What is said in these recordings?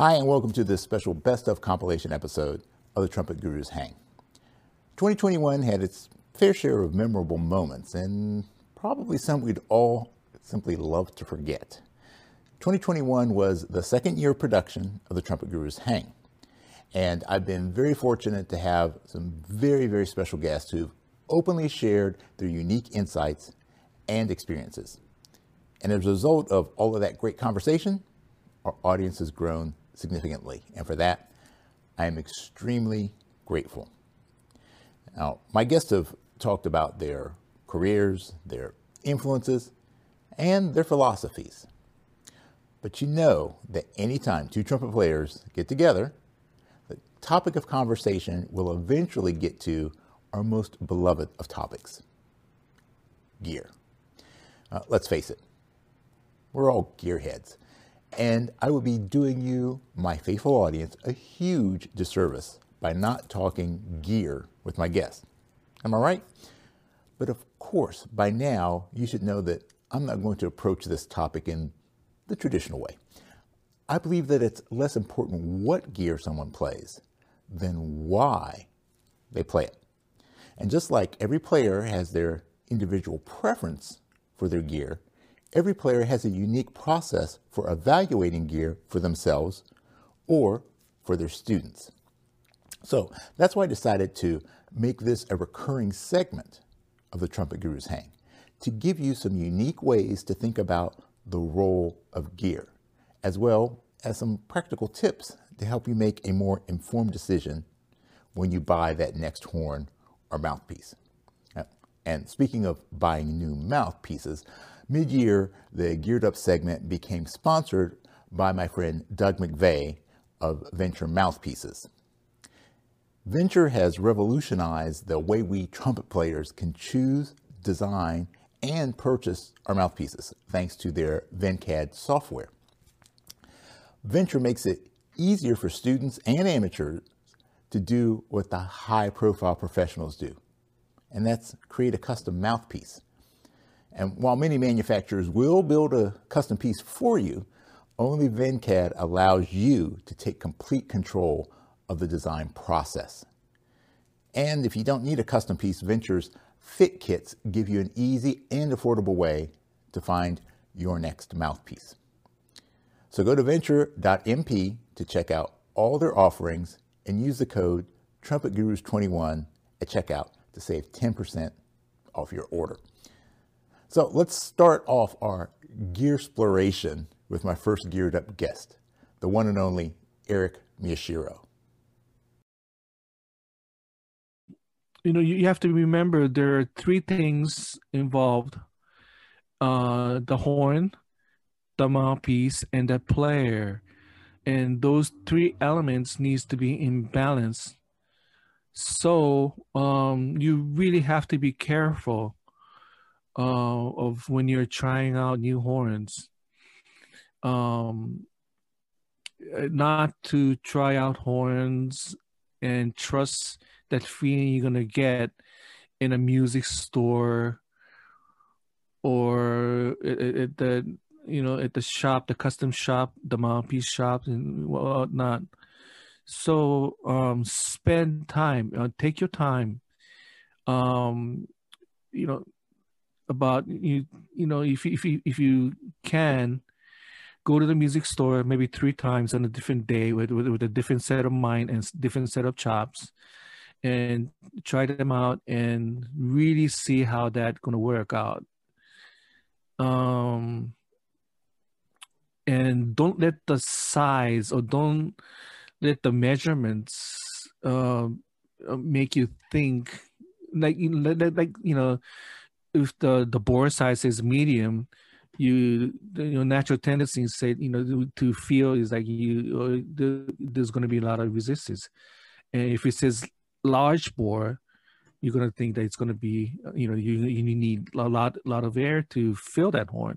Hi, and welcome to this special Best of compilation episode of the Trumpet Gurus Hang. 2021 had its fair share of memorable moments, and probably some we'd all simply love to forget. 2021 was the second year production of the Trumpet Gurus Hang. And I've been very fortunate to have some very, very special guests who've openly shared their unique insights and experiences. And as a result of all of that great conversation, our audience has grown significantly. And for that, I am extremely grateful. Now, my guests have talked about their careers, their influences, and their philosophies. But you know that anytime two trumpet players get together, the topic of conversation will eventually get to our most beloved of topics gear. Uh, let's face it, we're all gearheads. And I would be doing you, my faithful audience, a huge disservice by not talking gear with my guests. Am I right? But of course, by now, you should know that I'm not going to approach this topic in the traditional way. I believe that it's less important what gear someone plays than why they play it. And just like every player has their individual preference for their gear, every player has a unique process for evaluating gear for themselves or for their students. So that's why I decided to make this a recurring segment of the Trumpet Gurus Hang to give you some unique ways to think about the role of gear, as well as some practical tips to help you make a more informed decision when you buy that next horn or mouthpiece. And speaking of buying new mouthpieces, mid-year, the Geared Up segment became sponsored by my friend Doug McVeigh of Vennture Mouthpieces. Vennture has revolutionized the way we trumpet players can choose, design, and purchase our mouthpieces thanks to their VenCAD software. Vennture makes it easier for students and amateurs to do what the high profile professionals do, and that's create a custom mouthpiece. And while many manufacturers will build a custom piece for you, only VenCAD allows you to take complete control of the design process. And if you don't need a custom piece, Vennture's Fit Kits give you an easy and affordable way to find your next mouthpiece. So go to vennture.mp to check out all their offerings and use the code TrumpetGurus21 at checkout to save 10% off your order. So let's start off our gear exploration with my first geared up guest, the one and only Eric Miyashiro. You know, you have to remember there are three things involved uh, the horn, the mouthpiece, and the player. And those three elements needs to be in balance. So um, you really have to be careful uh, of when you're trying out new horns. Um, uh, not to try out horns and trust that feeling you're gonna get in a music store or at, the you know at the shop, the custom shop, the mouthpiece shop, and whatnot. So um, spend time. Uh, take your time. Um, you know, about you you know if if you if you can go to the music store maybe three times on a different day with, with, with a different set of mind and different set of chops and try them out and really see how that's going to work out. Um and don't let the size or don't let the measurements uh, make you think like you like you know if the the bore size is medium, you your natural tendency say you know to, feel is like you uh, there's going to be a lot of resistance, and if it says large bore, you're going to think that it's going to be you know you you need a lot lot of air to fill that horn.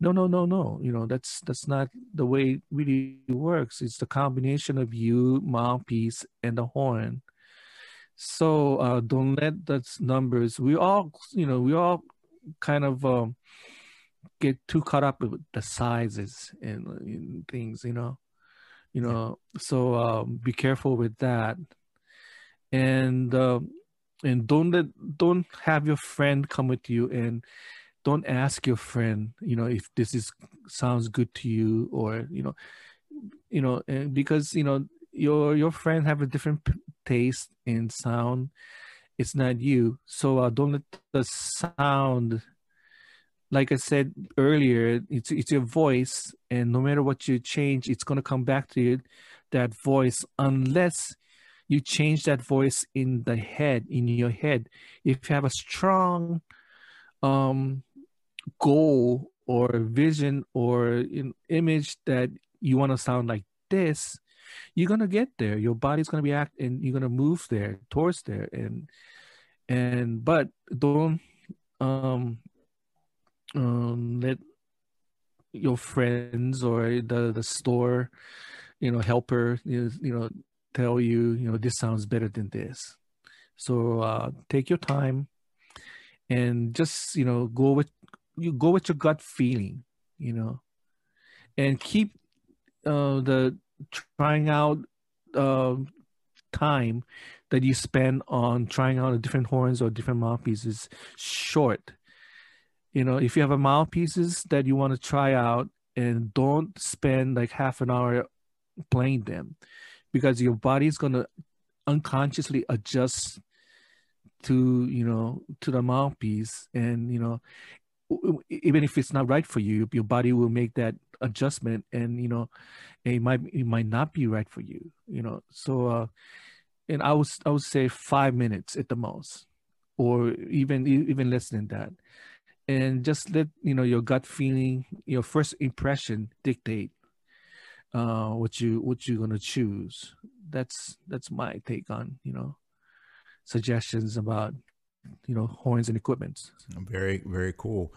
No, no, no, no. You know that's that's not the way it really works. It's the combination of you mouthpiece and the horn so uh, don't let those numbers. We all, you know, we all kind of um, get too caught up with the sizes and, and things. You know, You know, so um, be careful with that, and uh, and don't let don't have your friend come with you and don't ask your friend you know if this is sounds good to you or you know you know because you know your your friend have a different taste in sound it's not you. So uh, don't let the sound like i said earlier it's it's your voice and no matter what you change it's going to come back to you that voice unless you change that voice in the head in your head. If you have a strong um goal or vision or an image that you want to sound like this you're gonna get there. Your body's gonna be act and you're gonna move there towards there. And and but don't um um let your friends or the the store you know helper you know tell you you know this sounds better than this. So uh take your time and just you know go with you go with your gut feeling you know and keep uh the trying out uh, time that you spend on trying out different horns or different mouthpieces is short. You know, if you have a mouthpieces that you want to try out and don't spend like half an hour playing them because your body's going to unconsciously adjust to, you know, to the mouthpiece and, you know, even if it's not right for you, your body will make that adjustment and you know it might it might not be right for you you know? So uh and i would i would say five minutes at the most or even even less than that. And just let you know your gut feeling your first impression dictate uh what you what you're gonna choose. That's that's my take on you know suggestions about you know horns and equipment. very very cool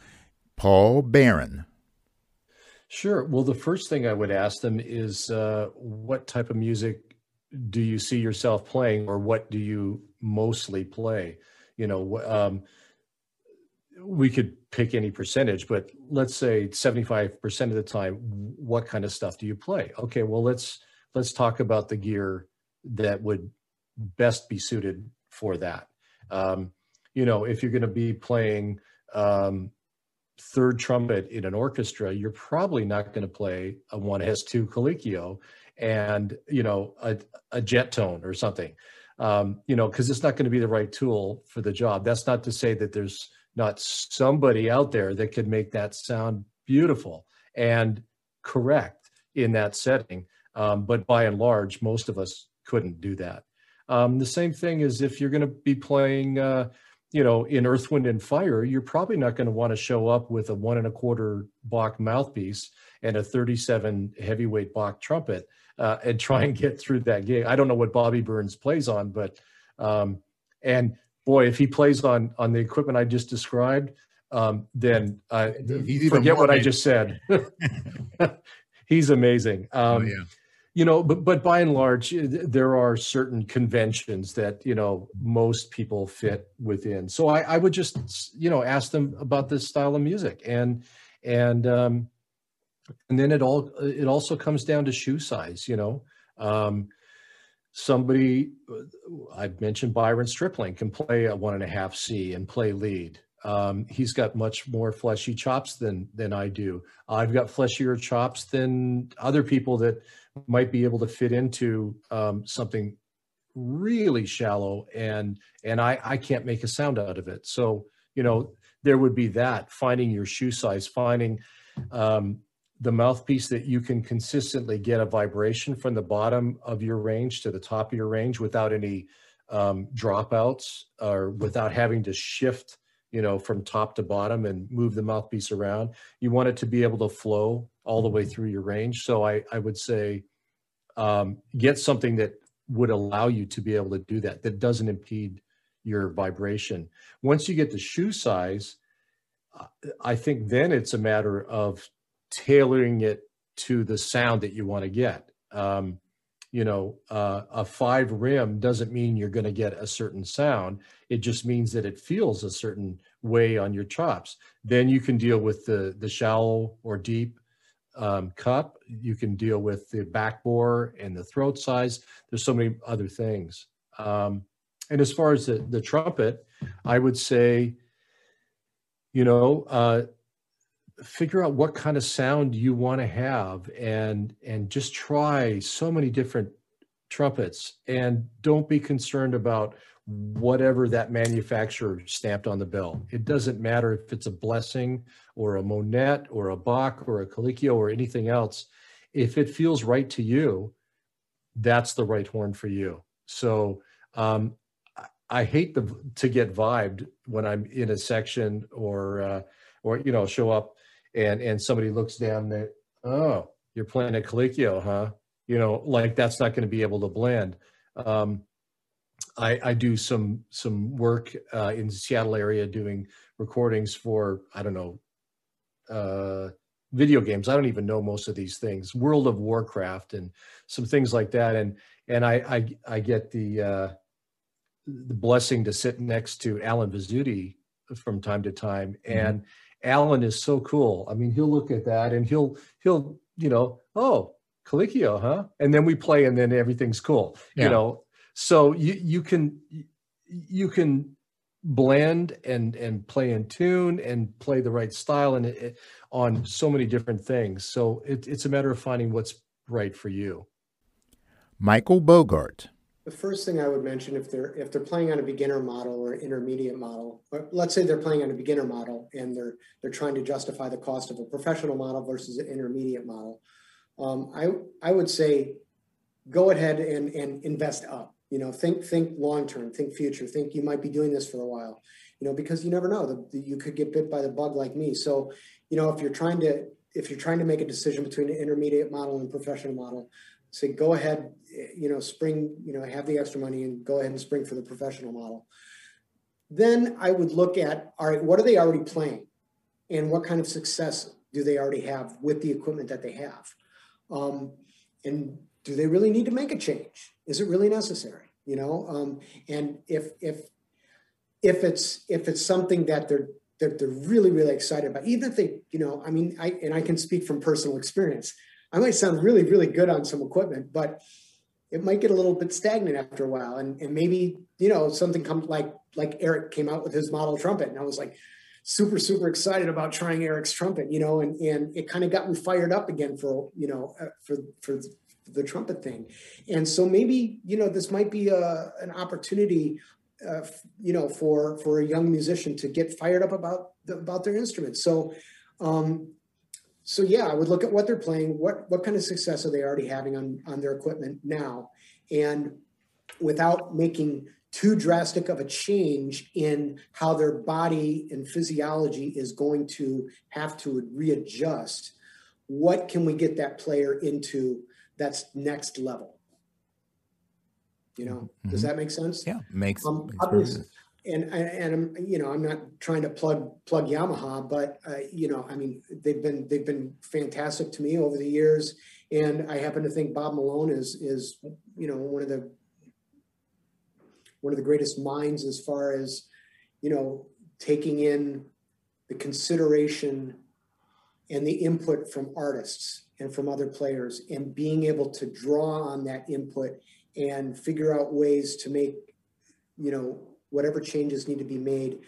paul baron Sure. Well, the first thing I would ask them is uh, what type of music do you see yourself playing, or what do you mostly play? You know, um, we could pick any percentage, but let's say 75% of the time, what kind of stuff do you play? Okay, well, let's let's talk about the gear that would best be suited for that. Um, you know, if you're going to be playing um, third trumpet in an orchestra, you're probably not going to play a one 1S2 Colicchio and, you know, a, a Jet-Tone or something, um, you know, because it's not going to be the right tool for the job. That's not to say that there's not somebody out there that could make that sound beautiful and correct in that setting. Um, but by and large, most of us couldn't do that. Um, the same thing is if you're going to be playing, uh, you know, in Earth, Wind, and Fire, you're probably not going to want to show up with a one and a quarter Bach mouthpiece and a 37 heavyweight Bach trumpet uh, and try and get through that gig. I don't know what Bobby Burns plays on, but um, and boy, if he plays on on the equipment I just described, um, then uh, forget what I just said. He's amazing. Oh, um, oh, yeah you know but but by and large eh, there are certain conventions that you know most people fit within. So i i would just you know ask them about this style of music. And and um and then it all it also comes down to shoe size you know. Um somebody i mentioned byron stripling can play a one and a half c and play lead. Um, he's got much more fleshy chops than than I do. I've got fleshier chops than other people that might be able to fit into um, something really shallow and and I, I can't make a sound out of it. So you know there would be that finding your shoe size finding um, the mouthpiece that you can consistently get a vibration from the bottom of your range to the top of your range without any um, dropouts or without having to shift you know from top to bottom and move the mouthpiece around. You want it to be able to flow all the way through your range so i i would say um, get something that would allow you to be able to do that, that doesn't impede your vibration. Once you get the shoe size, I think then it's a matter of tailoring it to the sound that you want to get. Um, you know, uh, a five rim doesn't mean you're going to get a certain sound. It just means that it feels a certain way on your chops. Then you can deal with the the shallow or deep um, cup. You can deal with the back bore and the throat size. There's so many other things. Um, and as far as the, the trumpet, I would say, you know, uh, figure out what kind of sound you want to have and and just try so many different trumpets and don't be concerned about whatever that manufacturer stamped on the bill. It doesn't matter if it's a blessing or a Monette or a Bach or a Colicchio or anything else. If it feels right to you, that's the right horn for you. So um, I hate the to get vibed when I'm in a section or uh, or you know show up and and somebody looks down there. Oh, you're playing a Colicchio, huh? You know, like that's not going to be able to blend. Um, I, I do some some work uh, in Seattle area doing recordings for I don't know uh, video games. I don't even know most of these things. World of Warcraft and some things like that. And and I I, I get the uh, the blessing to sit next to Allen Vizzutti from time to time, mm-hmm. and Alan is so cool. I mean, he'll look at that and he'll he'll you know oh Colicchio, huh? And then we play, and then everything's cool. Yeah. You know, so you you can you can blend and and play in tune and play the right style and it, on so many different things. So it, it's a matter of finding what's right for you. Michael Bogart. The first thing I would mention if they're if they're playing on a beginner model or intermediate model, let's say they're playing on a beginner model and they're they're trying to justify the cost of a professional model versus an intermediate model. Um, I I would say go ahead and and invest up you know think think long term think future think you might be doing this for a while you know because you never know the, the, you could get bit by the bug like me. So you know if you're trying to if you're trying to make a decision between an intermediate model and professional model say go ahead you know spring you know have the extra money and go ahead and spring for the professional model. Then i would look at all right what are they already playing? And what kind of success do they already have with the equipment that they have? Um, and do they really need to make a change? Is it really necessary? You know, um, and if if if it's if it's something that they're that they're really really excited about, even if they, you know, I mean, I and I can speak from personal experience. I might sound really really good on some equipment, but it might get a little bit stagnant after a while, and and maybe you know something comes like like Eric came out with his model trumpet, and I was like super super excited about trying Eric's trumpet, you know, and and it kind of got me fired up again for you know uh, for for the trumpet thing. And so maybe, you know, this might be a, an opportunity, uh, you know, for, for a young musician to get fired up about, the, about their instrument. So, um, so yeah, I would look at what they're playing. What, what kind of success are they already having on, on their equipment now? And without making too drastic of a change in how their body and physiology is going to have to readjust, what can we get that player into that's next level. You know, mm-hmm. does that make sense? Yeah, makes, um, makes sense. And and I'm you know I'm not trying to plug plug Yamaha, but uh, you know I mean they've been they've been fantastic to me over the years, and I happen to think Bob Malone is is you know one of the one of the greatest minds as far as you know taking in the consideration and the input from artists and from other players and being able to draw on that input and figure out ways to make you know whatever changes need to be made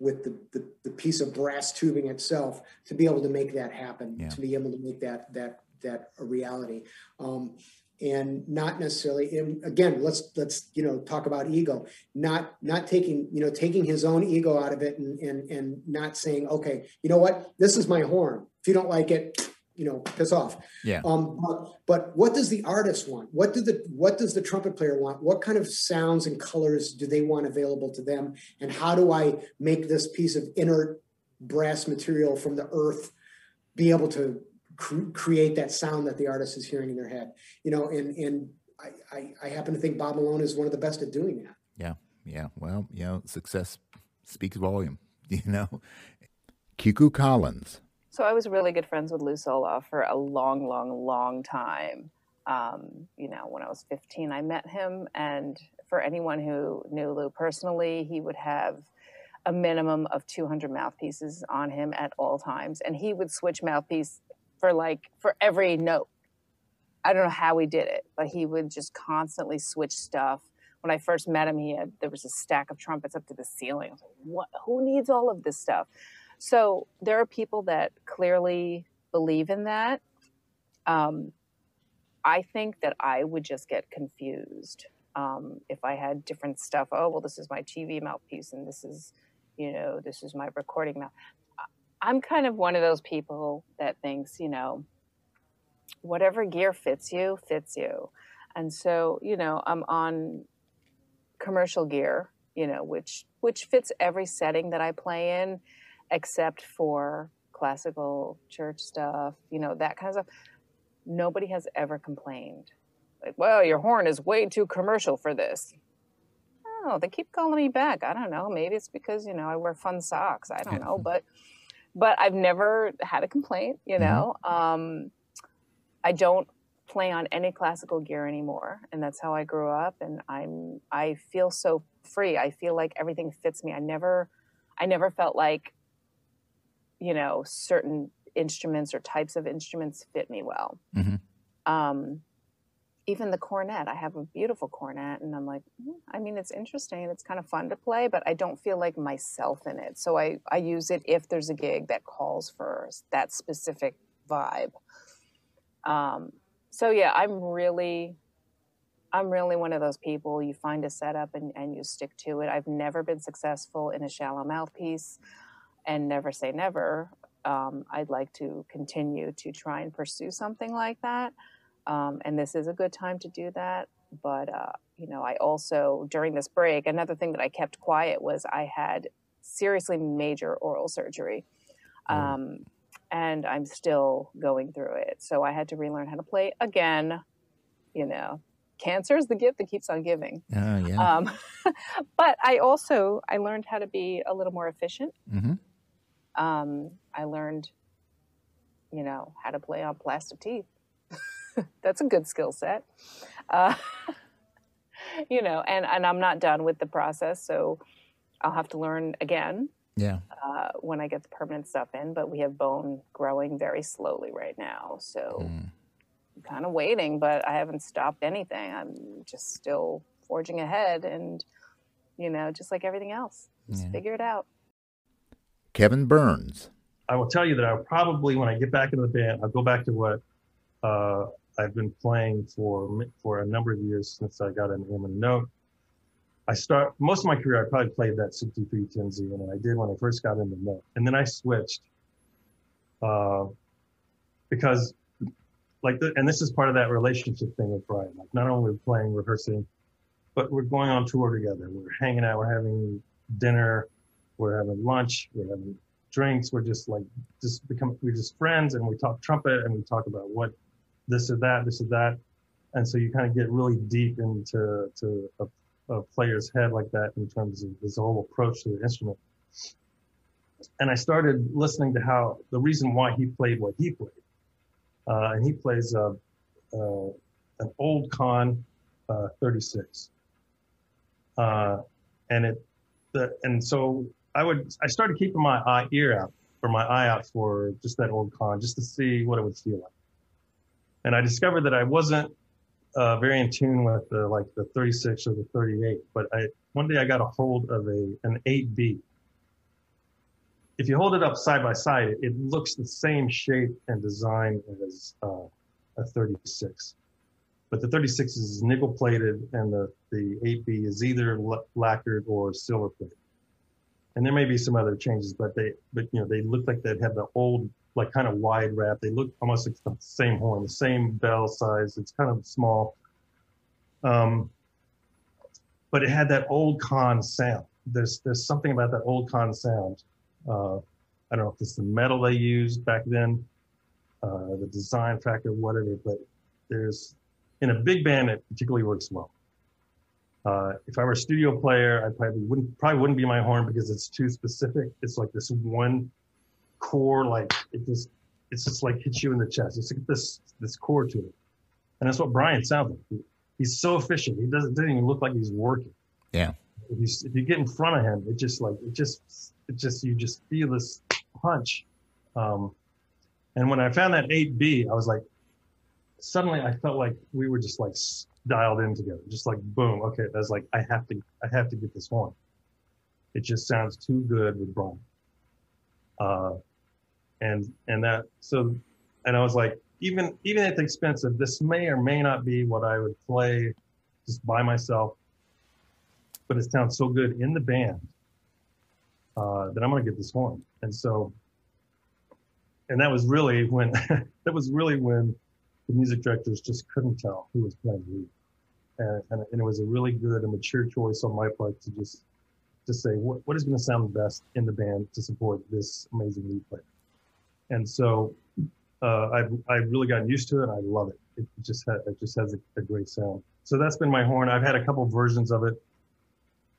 with the, the, the piece of brass tubing itself to be able to make that happen yeah. to be able to make that that that a reality. Um, and not necessarily and again let's let's you know talk about ego. Not not taking you know taking his own ego out of it and and and not saying okay you know what? This is my horn. If you don't like it you know piss off. Yeah. Um but, but what does the artist want? What do the what does the trumpet player want? What kind of sounds and colors do they want available to them? And how do i make this piece of inert brass material from the earth be able to cr- create that sound that the artist is hearing in their head? You know and and I, I i happen to think bob malone is one of the best at doing that. Yeah. Yeah. Well you know success speaks volume you know. Kiku collins so I was really good friends with Lou Soloff for a long, long, long time. Um, you know, when I was 15, I met him. And for anyone who knew Lou personally, he would have a minimum of 200 mouthpieces on him at all times. And he would switch mouthpiece for like for every note. I don't know how he did it, but he would just constantly switch stuff. When I first met him, he had there was a stack of trumpets up to the ceiling. Like, "What? Who needs all of this stuff?" So there are people that clearly believe in that. Um, I think that I would just get confused um, if I had different stuff. Oh, well, this is my TV mouthpiece, and this is, you know, this is my recording mouth. I'm kind of one of those people that thinks, you know, whatever gear fits you, fits you. And so, you know, I'm on commercial gear, you know, which which fits every setting that I play in, except for classical church stuff, you know, that kind of stuff. Nobody has ever complained. Like, well, your horn is way too commercial for this. Oh, they keep calling me back. I don't know. Maybe it's because, you know, I wear fun socks. I don't know. But but I've never had a complaint, you know. Mm-hmm. Um, I don't play on any classical gear anymore, and that's how I grew up. And I'm I feel so free. I feel like everything fits me. I never I never felt like you know certain instruments or types of instruments fit me well. Mm-hmm. Um, even the cornet, I have a beautiful cornet, and I'm like, mm, I mean, it's interesting, it's kind of fun to play, but I don't feel like myself in it. So I I use it if there's a gig that calls for that specific vibe. Um, so yeah, I'm really, I'm really one of those people. You find a setup and, and you stick to it. I've never been successful in a shallow mouthpiece, and never say never. Um, I'd like to continue to try and pursue something like that. Um, and this is a good time to do that. But, uh, you know, I also, during this break, another thing that I kept quiet was I had seriously major oral surgery. Mm. Um, and I'm still going through it. So I had to relearn how to play again. You know, cancer is the gift that keeps on giving. Oh, yeah. Um, but I also I learned how to be a little more efficient. Mm-hmm. Um, I learned, you know, how to play on plastic teeth. That's a good skill set. Uh, you know, and and I'm not done with the process, so I'll have to learn again yeah. Uh, when I get the permanent stuff in, but we have bone growing very slowly right now. So mm. I'm kind of waiting, but I haven't stopped anything. I'm just still forging ahead and, you know, just like everything else, just yeah. figure it out. Kevin Burns. I will tell you that I'll probably, when I get back into the band, I'll go back to what uh, I've been playing for for a number of years since I got an Ullmann note. I start most of my career. I probably played that 63 10Z, and I did when I first got into the note, and then I switched uh, because, like, the, and this is part of that relationship thing with Brian. Like, not only playing, rehearsing, but we're going on tour together. We're hanging out. We're having dinner. We're having lunch. We're having drinks. We're just like just become we're just friends, and we talk trumpet, and we talk about what this or that, this or that, and so you kind of get really deep into to a a player's head like that in terms of his whole approach to the instrument. And I started listening to how the reason why he played what he played. Uh, and he plays uh, uh, an old Conn uh, 36. Uh, and it, the, and so I would, I started keeping my eye, ear out or my eye out for just that old Conn just to see what it would feel like. And I discovered that I wasn't uh, very in tune with the like the 36 or the 38. But I one day I got a hold of a an 8B. If you hold it up side by side, it, it looks the same shape and design as uh, a 36. But the 36 is nickel plated, and the the 8B is either lacquered or silver plated. And there may be some other changes, but they but you know they looked like they'd have the old like kind of wide wrap. They look almost like the same horn, the same bell size. It's kind of small. Um, but it had that old Conn sound. There's there's something about that old Conn sound. Uh, I don't know if it's the metal they used back then, uh, the design factor, whatever. But there's in a big band it particularly works well. Uh, if I were a studio player, I probably wouldn't probably wouldn't be my horn because it's too specific. It's like this one core, like it just it's just like hits you in the chest. It's like this this core to it, and that's what Brian sounds like. He, he's so efficient. He doesn't doesn't even look like he's working. Yeah. If you if you get in front of him, it just like it just it just you just feel this punch. Um, And when I found that 8B, I was like, suddenly I felt like we were just like dialed in together, just like boom. Okay, that's like I have to, I have to get this horn. It just sounds too good with Brian. Uh, and and that so, and I was like, even even at the expense of this may or may not be what I would play just by myself, but it sounds so good in the band uh, that I'm going to get this horn. And so, and that was really when that was really when the music directors just couldn't tell who was playing lead. And, and, and, it was a really good and mature choice on my part to just to say what, what is going to sound the best in the band to support this amazing lead player. And so uh, I've I've really gotten used to it. I love it. It just ha- it just has a, a, great sound. So that's been my horn. I've had a couple versions of it.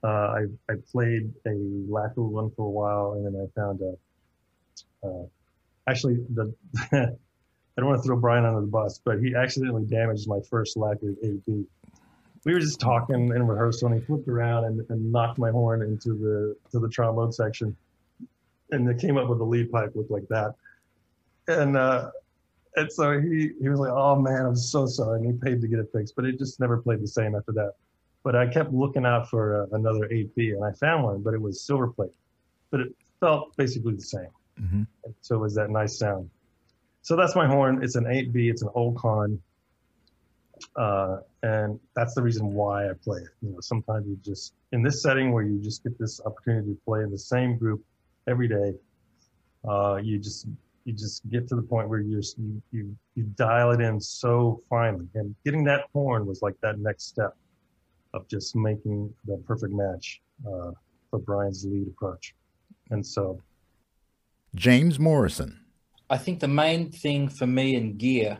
Uh, I I played a lacquer one for a while, and then I found a. Uh, actually, the I don't want to throw Brian under the bus, but he accidentally damaged my first lacquer 8B. We were just talking in rehearsal, and he flipped around and, and knocked my horn into the to the trombone section, and it came up with a lead pipe looked like that. And uh, and so he he was like, "Oh man, I'm so sorry," and he paid to get it fixed, but it just never played the same after that. But I kept looking out for uh, another 8B, and I found one, but it was silver plate, but it felt basically the same. Mm-hmm. So it was that nice sound. So that's my horn. It's an 8B. It's an old Conn. Uh, and that's the reason why I play it. You know, sometimes you just in this setting where you just get this opportunity to play in the same group every day. Uh, you just you just get to the point where you you you, you dial it in so finely, and getting that horn was like that next step of just making the perfect match uh, for Brian's lead approach. And so, James Morrison. I think the main thing for me in gear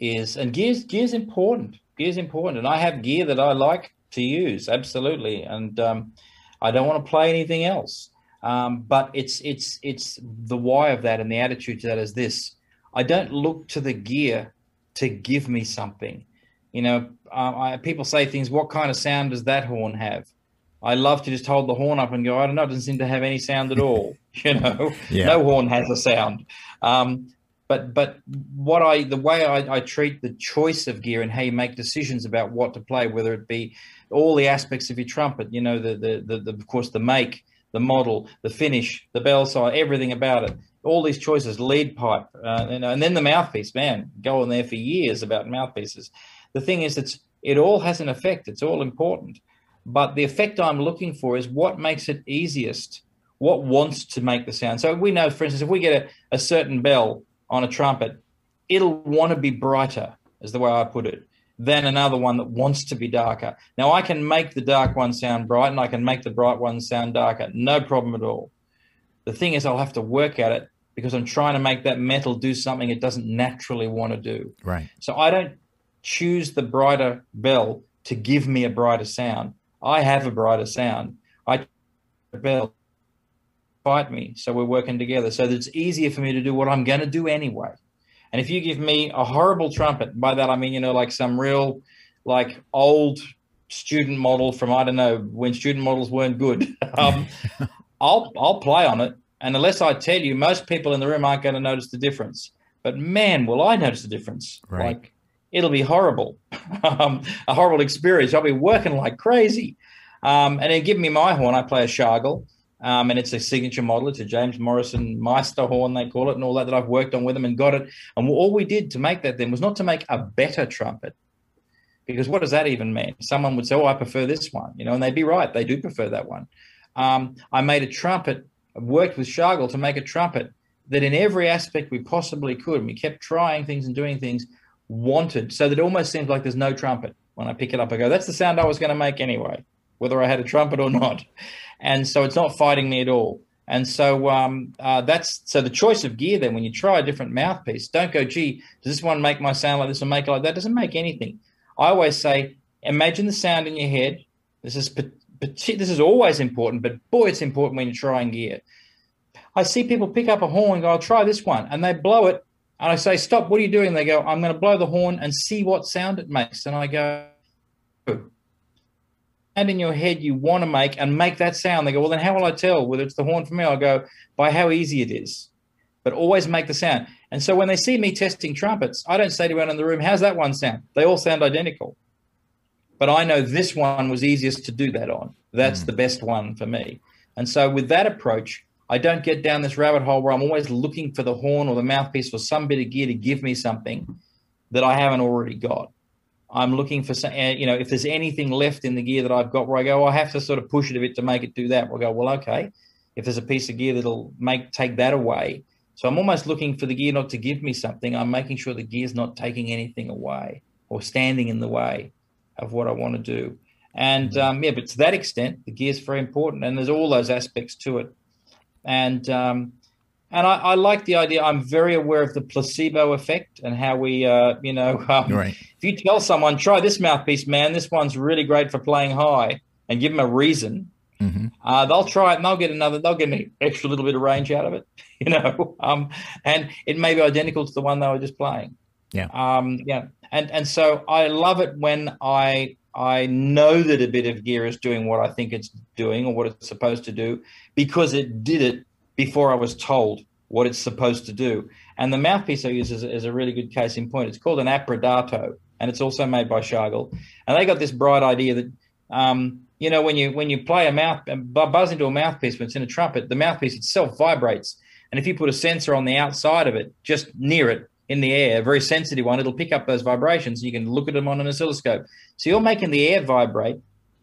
is, and gear's gear's important. Gear's important, and I have gear that I like to use absolutely, and um, I don't want to play anything else. Um, but it's it's it's the why of that and the attitude to that is this: I don't look to the gear to give me something. You know, uh, I, people say things. What kind of sound does that horn have? I love to just hold the horn up and go, I don't know, it doesn't seem to have any sound at all. you know, yeah. no horn has a sound. Um, but but what I the way I, I, treat the choice of gear and how you make decisions about what to play, whether it be all the aspects of your trumpet, you know, the the, the, the of course the make, the model, the finish, the bell size, everything about it. All these choices, lead pipe, uh, and, and then the mouthpiece. Man, go on there for years about mouthpieces. The thing is, it's it all has an effect. It's all important. But the effect I'm looking for is what makes it easiest, what wants to make the sound. So we know, for instance, if we get a, a certain bell on a trumpet, it'll want to be brighter, is the way I put it, than another one that wants to be darker. Now I can make the dark one sound bright and I can make the bright one sound darker. No problem at all. The thing is I'll have to work at it because I'm trying to make that metal do something it doesn't naturally want to do. Right. So I don't choose the brighter bell to give me a brighter sound. I have a brighter sound. I bell fight me, so we're working together. So that it's easier for me to do what I'm going to do anyway. And if you give me a horrible trumpet, by that I mean you know like some real like old student model from I don't know when student models weren't good, um, I'll I'll play on it. And unless I tell you, most people in the room aren't going to notice the difference. But man, will I notice the difference? Right. Like it'll be horrible, um, a horrible experience. I'll be working like crazy. Um, and then give me my horn. I play a Schagerl, um, and it's a signature model. It's a James Morrison Meister horn, they call it, and all that that I've worked on with them and got it. And all we did to make that then was not to make a better trumpet, because what does that even mean? Someone would say, "Oh, I prefer this one," you know, and they'd be right. They do prefer that one. Um, I made a trumpet. I worked with Schagerl to make a trumpet that, in every aspect we possibly could, and we kept trying things and doing things wanted so that it almost seems like there's no trumpet when I pick it up. I go, that's the sound I was going to make anyway, whether I had a trumpet or not. And so it's not fighting me at all. And so um, uh, that's so the choice of gear. Then when you try a different mouthpiece, don't go, gee, does this one make my sound like this or make it like that? Doesn't make anything. I always say, imagine the sound in your head. This is this is always important, but boy, it's important when you're trying gear. I see people pick up a horn and go, I'll try this one, and they blow it, and I say, Stop, what are you doing? They go, I'm going to blow the horn and see what sound it makes. And I go, and in your head you want to make and make that sound. They go, Well, then how will I tell whether it's the horn for me? I'll go, By how easy it is. but always make the sound. And so when they see me testing trumpets, I don't say to anyone in the room, "How's that one sound?" They all sound identical. But I know this one was easiest to do that on. That's mm. the best one for me. And so with that approach, I don't get down this rabbit hole where I'm always looking for the horn or the mouthpiece or some bit of gear to give me something that I haven't already got. I'm looking for some, you know, if there's anything left in the gear that I've got where I go, I have to sort of push it a bit to make it do that. We'll go, well, okay, if there's a piece of gear that'll make take that away. So I'm almost looking for the gear not to give me something. I'm making sure the gear's not taking anything away or standing in the way of what I want to do. And mm-hmm. um, yeah, but to that extent, the gear is very important, and there's all those aspects to it. And um, and I, I, like the idea. I'm very aware of the placebo effect and how we, uh, you know, um, right. if you tell someone try this mouthpiece, man, this one's really great for playing high, and give them a reason, mm-hmm. uh, they'll try it and they'll get another, they'll get an extra little bit of range out of it, you know, um, and it may be identical to the one they were just playing. Yeah. Um, yeah. And and so I love it when I I know that a bit of gear is doing what I think it's doing or what it's supposed to do because it did it before I was told what it's supposed to do. And the mouthpiece I use is, is a really good case in point. It's called an approdato, and it's also made by Schagerl. And they got this bright idea that, um, you know, when you when you play a mouth, buzz into a mouthpiece when it's in a trumpet, the mouthpiece itself vibrates. And if you put a sensor on the outside of it, just near it, in the air, a very sensitive one, it'll pick up those vibrations. You can look at them on an oscilloscope. So you're making the air vibrate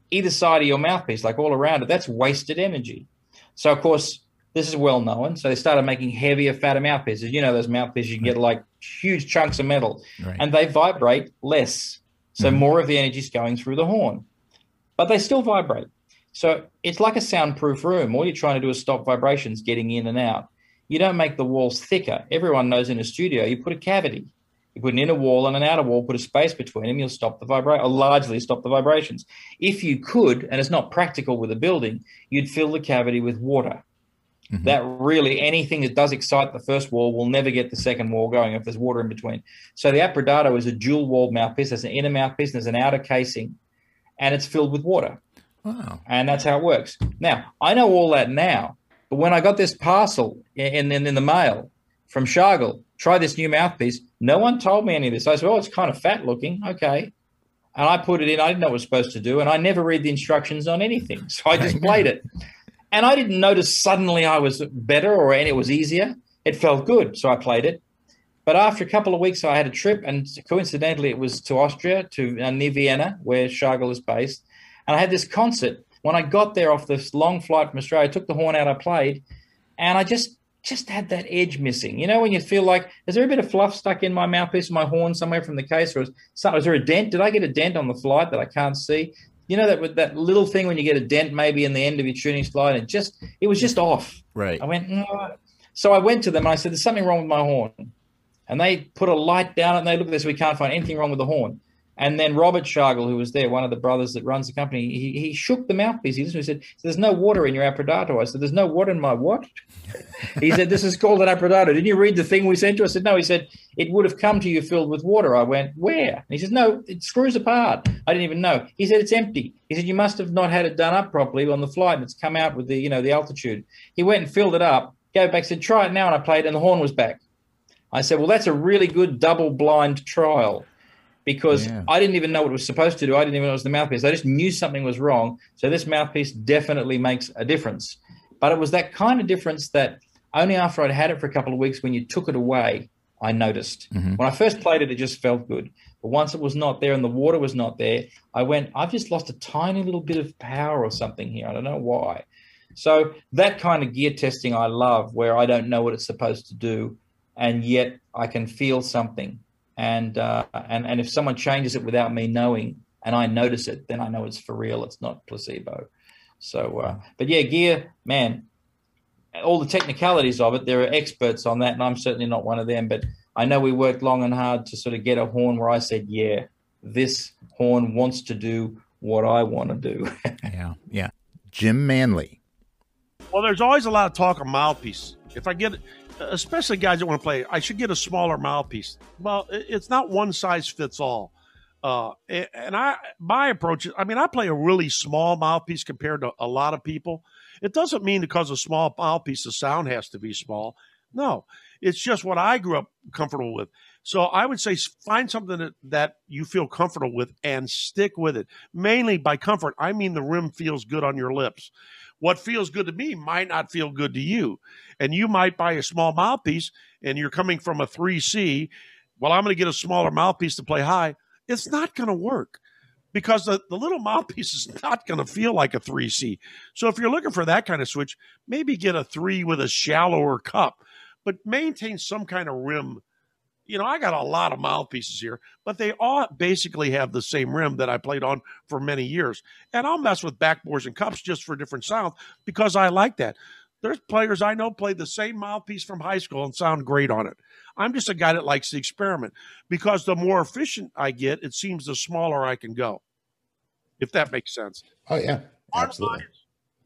either side of your mouthpiece, like all around it. That's wasted energy. So of course, this is well known. So they started making heavier, fatter mouthpieces. You know those mouthpieces you can get like huge chunks of metal, right. and they vibrate less. So mm-hmm. more of the energy is going through the horn, but they still vibrate. So it's like a soundproof room. All you're trying to do is stop vibrations getting in and out. You don't make the walls thicker. Everyone knows in a studio you put a cavity. You put an inner wall and an outer wall, put a space between them, you'll stop the vibration, or largely stop the vibrations. If you could, and it's not practical with a building, you'd fill the cavity with water. Mm-hmm. That really anything that does excite the first wall will never get the second wall going if there's water in between. So the approdato is a dual walled mouthpiece. There's an inner mouthpiece, and there's an outer casing, and it's filled with water. Wow. And that's how it works. Now, I know all that now, but when I got this parcel in, in, in the mail from Schagerl, try this new mouthpiece, no one told me any of this. I said, well, it's kind of fat looking. Okay. And I put it in. I didn't know what I was supposed to do. And I never read the instructions on anything. So I just played it. And I didn't notice suddenly I was better or any it was easier. It felt good. So I played it. But after a couple of weeks, I had a trip, and coincidentally, it was to Austria, to uh, near Vienna, where Schagerl is based. And I had this concert when I got there off this long flight from Australia, I took the horn out, I played, and I just just had that edge missing. You know, when you feel like, is there a bit of fluff stuck in my mouthpiece, my horn somewhere from the case, or is, is there a dent? Did I get a dent on the flight that I can't see? You know that that little thing when you get a dent maybe in the end of your tuning slide, it just it was just off. Right. I went, mm, no. so I went to them and I said, "There's something wrong with my horn," and they put a light down and they look at this. We can't find anything wrong with the horn. And then Robert Schagerl, who was there, one of the brothers that runs the company, he, he shook the mouthpiece. He said, There's no water in your approdato. I said, There's no water in my what? he said, This is called an approdato. Didn't you read the thing we sent you? I said, No. He said, It would have come to you filled with water. I went, Where? And he says, No, it screws apart. I didn't even know. He said, It's empty. He said, You must have not had it done up properly on the flight and it's come out with the, you know, the altitude. He went and filled it up, gave it back, said, Try it now. And I played, and the horn was back. I said, Well, that's a really good double blind trial because yeah. I didn't even know what it was supposed to do. I didn't even know it was the mouthpiece. I just knew something was wrong. So this mouthpiece definitely makes a difference. But it was that kind of difference that only after I'd had it for a couple of weeks, when you took it away, I noticed. Mm-hmm. When I first played it, it just felt good. But once it was not there and the water was not there, I went, I've just lost a tiny little bit of power or something here. I don't know why. So that kind of gear testing I love, where I don't know what it's supposed to do, and yet I can feel something and uh, and and if someone changes it without me knowing and I notice it, then I know it's for real. It's not placebo. So, uh, but yeah, gear, man, all the technicalities of it, there are experts on that, and I'm certainly not one of them. But I know we worked long and hard to sort of get a horn where I said, yeah, this horn wants to do what I want to do. yeah, yeah. Jim Manley. Well, there's always a lot of talk of mouthpiece. If I get especially guys that want to play, I should get a smaller mouthpiece. Well, it's not one size fits all. Uh, and I, my approach is, I mean, I play a really small mouthpiece compared to a lot of people. It doesn't mean because a small mouthpiece, the sound has to be small. No, It's just what I grew up comfortable with. So I would say find something that, that you feel comfortable with and stick with it. Mainly by comfort, I mean the rim feels good on your lips. What feels good to me might not feel good to you. And you might buy a small mouthpiece and you're coming from a 3C. Well, I'm going to get a smaller mouthpiece to play high. It's not going to work because the, the little mouthpiece is not going to feel like a 3C. So if you're looking for that kind of switch, maybe get a 3 with a shallower cup, but maintain some kind of rim you know, I got a lot of mouthpieces here, but they all basically have the same rim that I played on for many years. And I'll mess with backbores and cups just for different sounds because I like that. There's players I know play the same mouthpiece from high school and sound great on it. I'm just a guy that likes the experiment because the more efficient I get, it seems the smaller I can go. If that makes sense. Oh yeah, absolutely.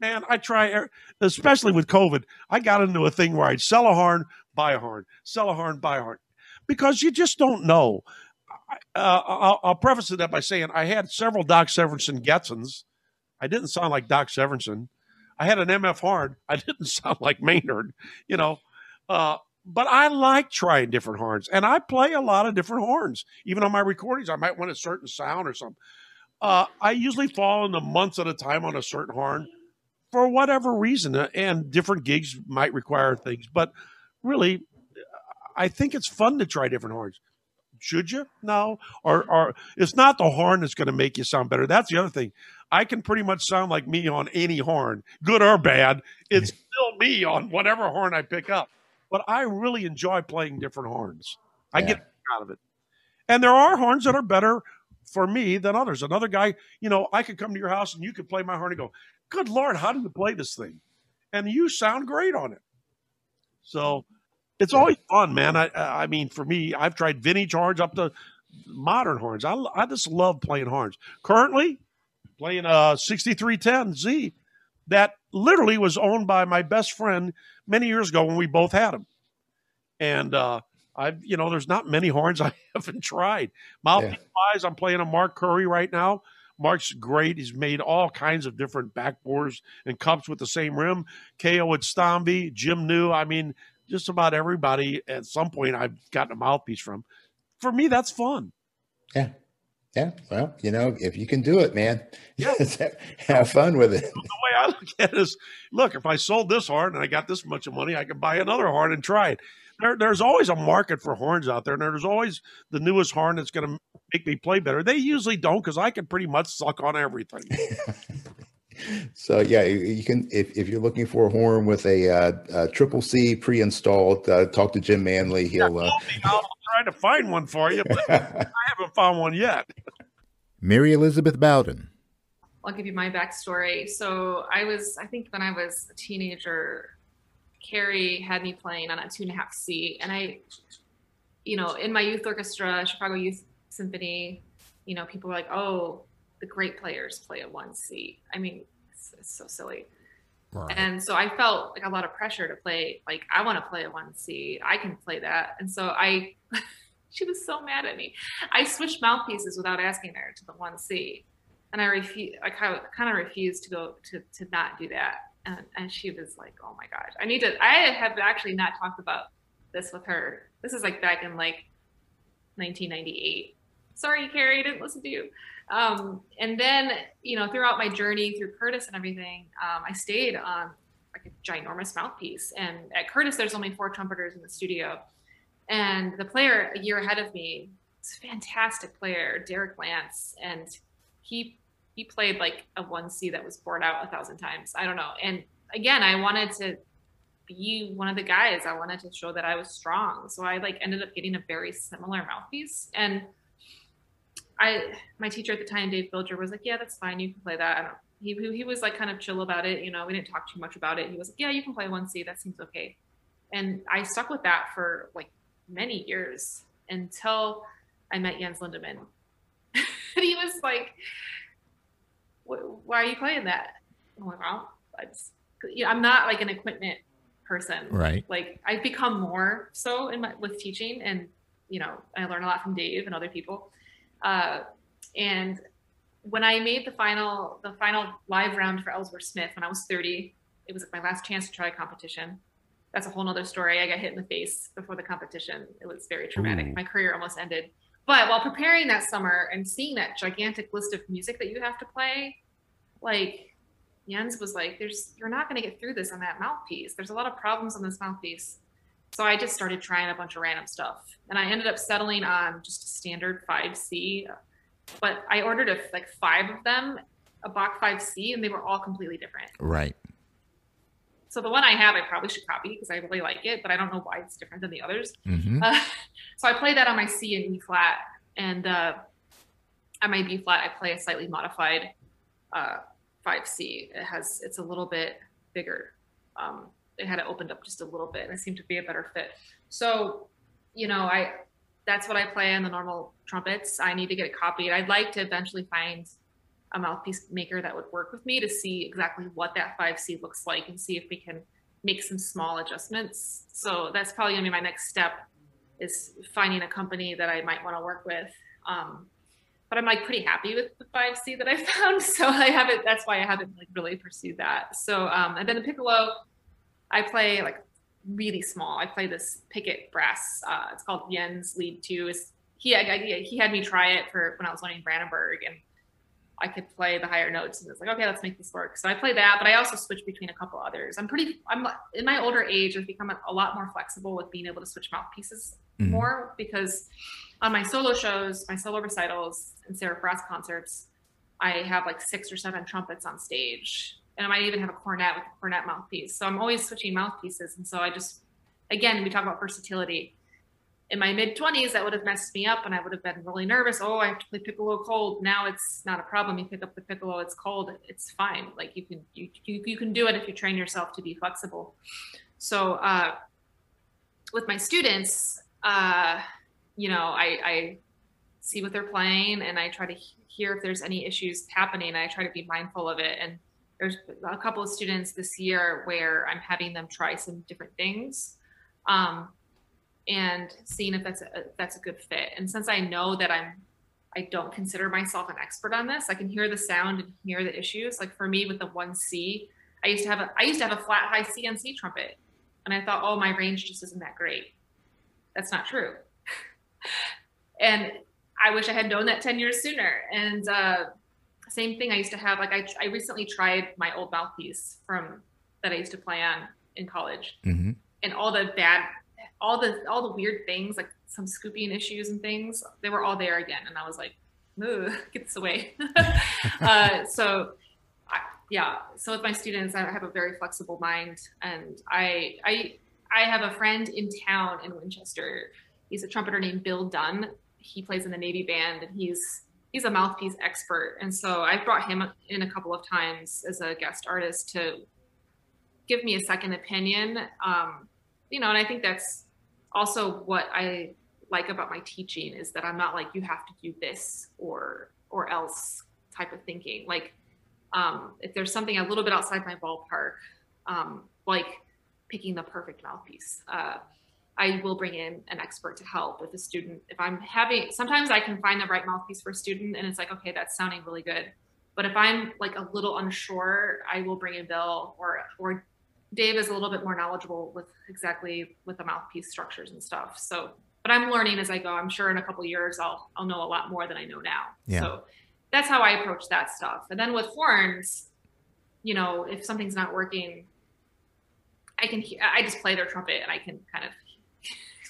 Man, I try, especially with COVID. I got into a thing where I'd sell a horn, buy a horn, sell a horn, buy a horn because you just don't know. Uh, I'll, I'll, preface that by saying I had several Doc Severinsen Getzens. I didn't sound like Doc Severinsen. I had an MF horn. I didn't sound like Maynard, you know. Uh, but I like trying different horns, and I play a lot of different horns. Even on my recordings, I might want a certain sound or something. Uh, I usually fall into months at a time on a certain horn for whatever reason, and different gigs might require things. But really, I think it's fun to try different horns. Should you? No. Or, or it's not the horn that's going to make you sound better. That's the other thing. I can pretty much sound like me on any horn, good or bad. It's still me on whatever horn I pick up. But I really enjoy playing different horns. I yeah. get out of it. And there are horns that are better for me than others. Another guy, you know, I could come to your house and you could play my horn and go, Good Lord, how do you play this thing? And you sound great on it. So it's always fun, man. I I mean, for me, I've tried vintage horns up to modern horns. I, I just love playing horns. Currently, playing a 6310Z that literally was owned by my best friend many years ago when we both had them. And uh, I've, you know, there's not many horns I haven't tried. Mouthpiece yeah. wise, I'm playing a Mark Curry right now. Mark's great. He's made all kinds of different backbores and cups with the same rim. KO at Stomvi, Jim New. I mean, just about everybody at some point I've gotten a mouthpiece from. For me, that's fun. Yeah. Yeah. Well, you know, if you can do it, man, yeah. have fun with it. The way I look at it is look, if I sold this horn and I got this much of money, I can buy another horn and try it. There, there's always a market for horns out there, and there's always the newest horn that's going to make me play better. They usually don't because I can pretty much suck on everything. so yeah, you can if, if you're looking for a horn with a, uh, a triple C pre-installed, uh, talk to Jim Manley. He'll. Uh... I'll try to find one for you, but I haven't found one yet. Mary Elizabeth Bowden. I'll give you my backstory. So I was, I think, when I was a teenager, Carrie had me playing on a two and a half C, and I, you know, in my youth orchestra, Chicago Youth Symphony, you know, people were like, "Oh, the great players play a one C. I mean, it's, it's so silly. Right. And so I felt like a lot of pressure to play. Like I want to play a one C. I can play that. And so I, she was so mad at me. I switched mouthpieces without asking her to the one C, and I refuse. I kind of kind of refused to go to to not do that. And and she was like, "Oh my gosh, I need to." I have actually not talked about this with her. This is like back in like 1998. Sorry, Carrie, I didn't listen to you. Um, and then, you know, throughout my journey through Curtis and everything, um, I stayed on like a ginormous mouthpiece. And at Curtis, there's only four trumpeters in the studio. And the player a year ahead of me, is a fantastic player, Derek Lance, and he he played like a one C that was bored out a thousand times. I don't know. And again, I wanted to be one of the guys. I wanted to show that I was strong. So I like ended up getting a very similar mouthpiece. And I my teacher at the time, Dave Bilger, was like, "Yeah, that's fine. You can play that." I don't. He he was like kind of chill about it. You know, we didn't talk too much about it. He was like, "Yeah, you can play one C. That seems okay." And I stuck with that for like many years until I met Jens Lindemann. and he was like, "Why are you playing that?" I'm like, "Well, I just, you know, I'm not like an equipment person. Right. Like I've become more so in my with teaching, and you know, I learn a lot from Dave and other people uh, and when I made the final the final live round for Ellsworth Smith when I was 30, it was like my last chance to try a competition. that's a whole nother story. I got hit in the face before the competition. It was very traumatic. My career almost ended. But while preparing that summer and seeing that gigantic list of music that you have to play, like Jens was like, "There's you're not going to get through this on that mouthpiece. There's a lot of problems on this mouthpiece." So I just started trying a bunch of random stuff, and I ended up settling on just a standard 5C. But I ordered a, like five of them, a Bach 5C, and they were all completely different. Right. So the one I have, I probably should copy because I really like it, but I don't know why it's different than the others. hmm Uh, so I play that on my C and E flat, and uh, on my B flat, I play a slightly modified uh, 5C. It has it's a little bit bigger. Um, it had it opened up just a little bit, and it seemed to be a better fit. So, you know, I that's what I play on the normal trumpets. I need to get it copied. I'd like to eventually find a mouthpiece maker that would work with me to see exactly what that 5C looks like and see if we can make some small adjustments. So that's probably gonna be my next step is finding a company that I might want to work with. Um, but I'm like pretty happy with the 5C that I found. So I haven't, that's why I haven't like really pursued that. So, um, and then the piccolo, I play like really small. I play this Pickett Brass. Uh, it's called Jens Lead 2. Is he, I, he had me try it for when I was learning Brandenburg and I could play the higher notes and it's like, okay, let's make this work. So I play that, but I also switch between a couple others. I'm pretty, I'm in my older age, I've become a, a lot more flexible with being able to switch mouthpieces Mhm. more because on my solo shows, my solo recitals and Seraph Brass concerts, I have like six or seven trumpets on stage. And I might even have a cornet with a cornet mouthpiece. So I'm always switching mouthpieces. And so I just, again, we talk about versatility. In my mid 20s, that would have messed me up and I would have been really nervous. Oh, I have to play piccolo cold. Now it's not a problem. You pick up the piccolo, it's cold, it's fine. Like you can you you, you can do it if you train yourself to be flexible. So uh, with my students, uh, you know, I, I see what they're playing and I try to hear if there's any issues happening. I try to be mindful of it. And there's a couple of students this year where I'm having them try some different things. Um, and seeing if that's a, that's a good fit. And since I know that I'm I don't consider myself an expert on this, I can hear the sound and hear the issues. Like for me with the one C, I used to have a I used to have a flat high C CNC trumpet, and I thought, oh, my range just isn't that great. That's not true. and I wish I had known that ten years sooner. And uh, same thing, I used to have. Like I I recently tried my old mouthpiece from that I used to play on in college, hmm and all the bad all the all the weird things like some scooping issues and things they were all there again. And i was like Ugh, get this away. Uh, so I, yeah so with my students i have a very flexible mind. And i i i have a friend in town in winchester. He's a trumpeter named bill dunn. He plays in the navy band and he's he's a mouthpiece expert and so I've brought him in a couple of times as a guest artist to give me a second opinion um, you know and i think that's also what i like about my teaching is that i'm not like you have to do this or or else type of thinking. Like um, if there's something a little bit outside my ballpark um, like picking the perfect mouthpiece uh, i will bring in an expert to help if a student if i'm having sometimes i can find the right mouthpiece for a student and it's like okay that's sounding really good but if i'm like a little unsure i will bring in bill or or Dave is a little bit more knowledgeable with exactly with the mouthpiece structures and stuff. So, but I'm learning as I go. I'm sure in a couple years I'll I'll know a lot more than I know now. Yeah. So that's how I approach that stuff. And then with horns, you know, if something's not working, I can I just play their trumpet and I can kind of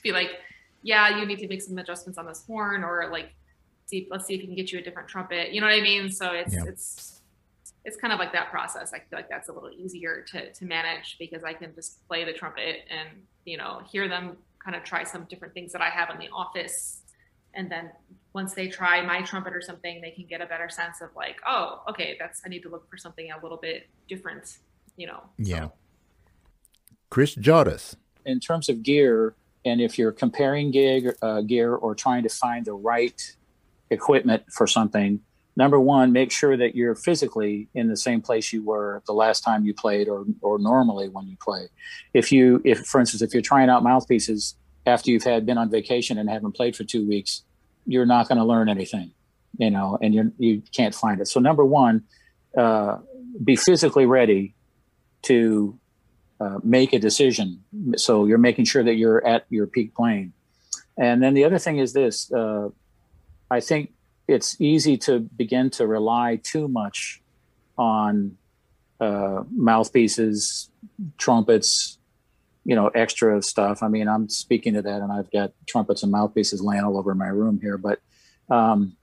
be like, yeah, you need to make some adjustments on this horn or like see let's see if we can get you a different trumpet. You know what I mean? So it's Yeah. it's it's kind of like that process. I feel like that's a little easier to, to manage because I can just play the trumpet and, you know, hear them kind of try some different things that I have in the office. And then once they try my trumpet or something, they can get a better sense of like, oh, okay, that's, I need to look for something a little bit different, you know? Yeah. Chris Jaudes. in terms of gear, and if you're comparing gig, uh, gear or trying to find the right equipment for something, number one, make sure that you're physically in the same place you were the last time you played or, or normally when you play. If you, if for instance, if you're trying out mouthpieces after you've had been on vacation and haven't played for two weeks, you're not going to learn anything, you know, and you you can't find it. So number one, uh, be physically ready to uh, make a decision. So you're making sure that you're at your peak playing. And then the other thing is this: uh, I think it's easy to begin to rely too much on uh, mouthpieces, trumpets, you know, extra stuff. I mean, I'm speaking to that, and I've got trumpets and mouthpieces laying all over my room here. But um,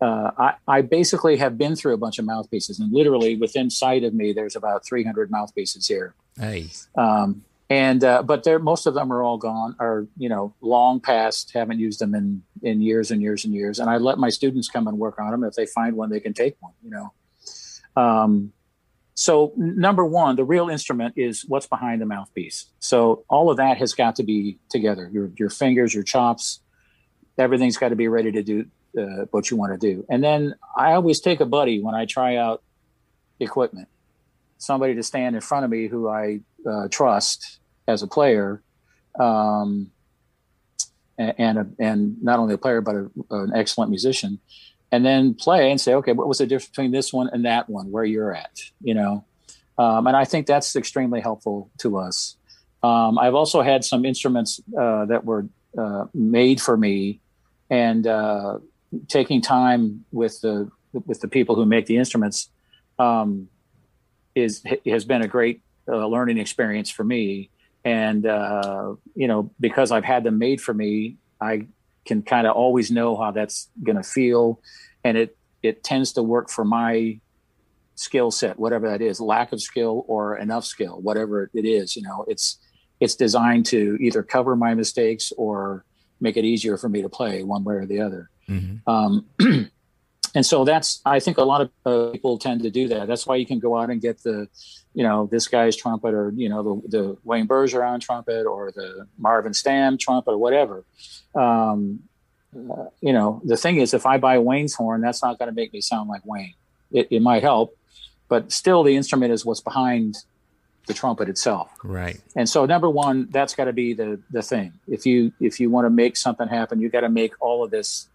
uh, I, I, basically have been through a bunch of mouthpieces, and literally within sight of me, there's about 300 mouthpieces here. Hey. Um, and uh, but they're most of them are all gone, are you know long past. Haven't used them in in years and years and years. And I let my students come and work on them. If they find one, they can take one. You know. Um, so number one, the real instrument is what's behind the mouthpiece. So all of that has got to be together. Your your fingers, your chops, everything's got to be ready to do uh, what you want to do. And then I always take a buddy when I try out equipment, somebody to stand in front of me who I uh, trust as a player, um, and and, a, and, not only a player but a, an excellent musician and then play and say, okay, what was the difference between this one and that one, where you're at, you know? Um, and I think that's extremely helpful to us. Um, I've also had some instruments uh, that were uh, made for me, and uh, taking time with the with the people who make the instruments um, is has been a great uh, learning experience for me. And uh, you know, because I've had them made for me, I can kind of always know how that's going to feel, and it it tends to work for my skill set, whatever that is, lack of skill or enough skill, whatever it is. You know, it's it's designed to either cover my mistakes or make it easier for me to play one way or the other. Mm-hmm. Um, and so that's I think a lot of uh, people tend to do that. That's why you can go out and get the, you know, this guy's trumpet or you know the the Wayne Bergeron trumpet or the Marvin Stamm trumpet or whatever. Um, uh, you know, the thing is, if I buy Wayne's horn, that's not going to make me sound like Wayne. It, it might help, but still, the instrument is what's behind the trumpet itself. Right. And so, number one, that's got to be the the thing. If you if you want to make something happen, you got to make all of this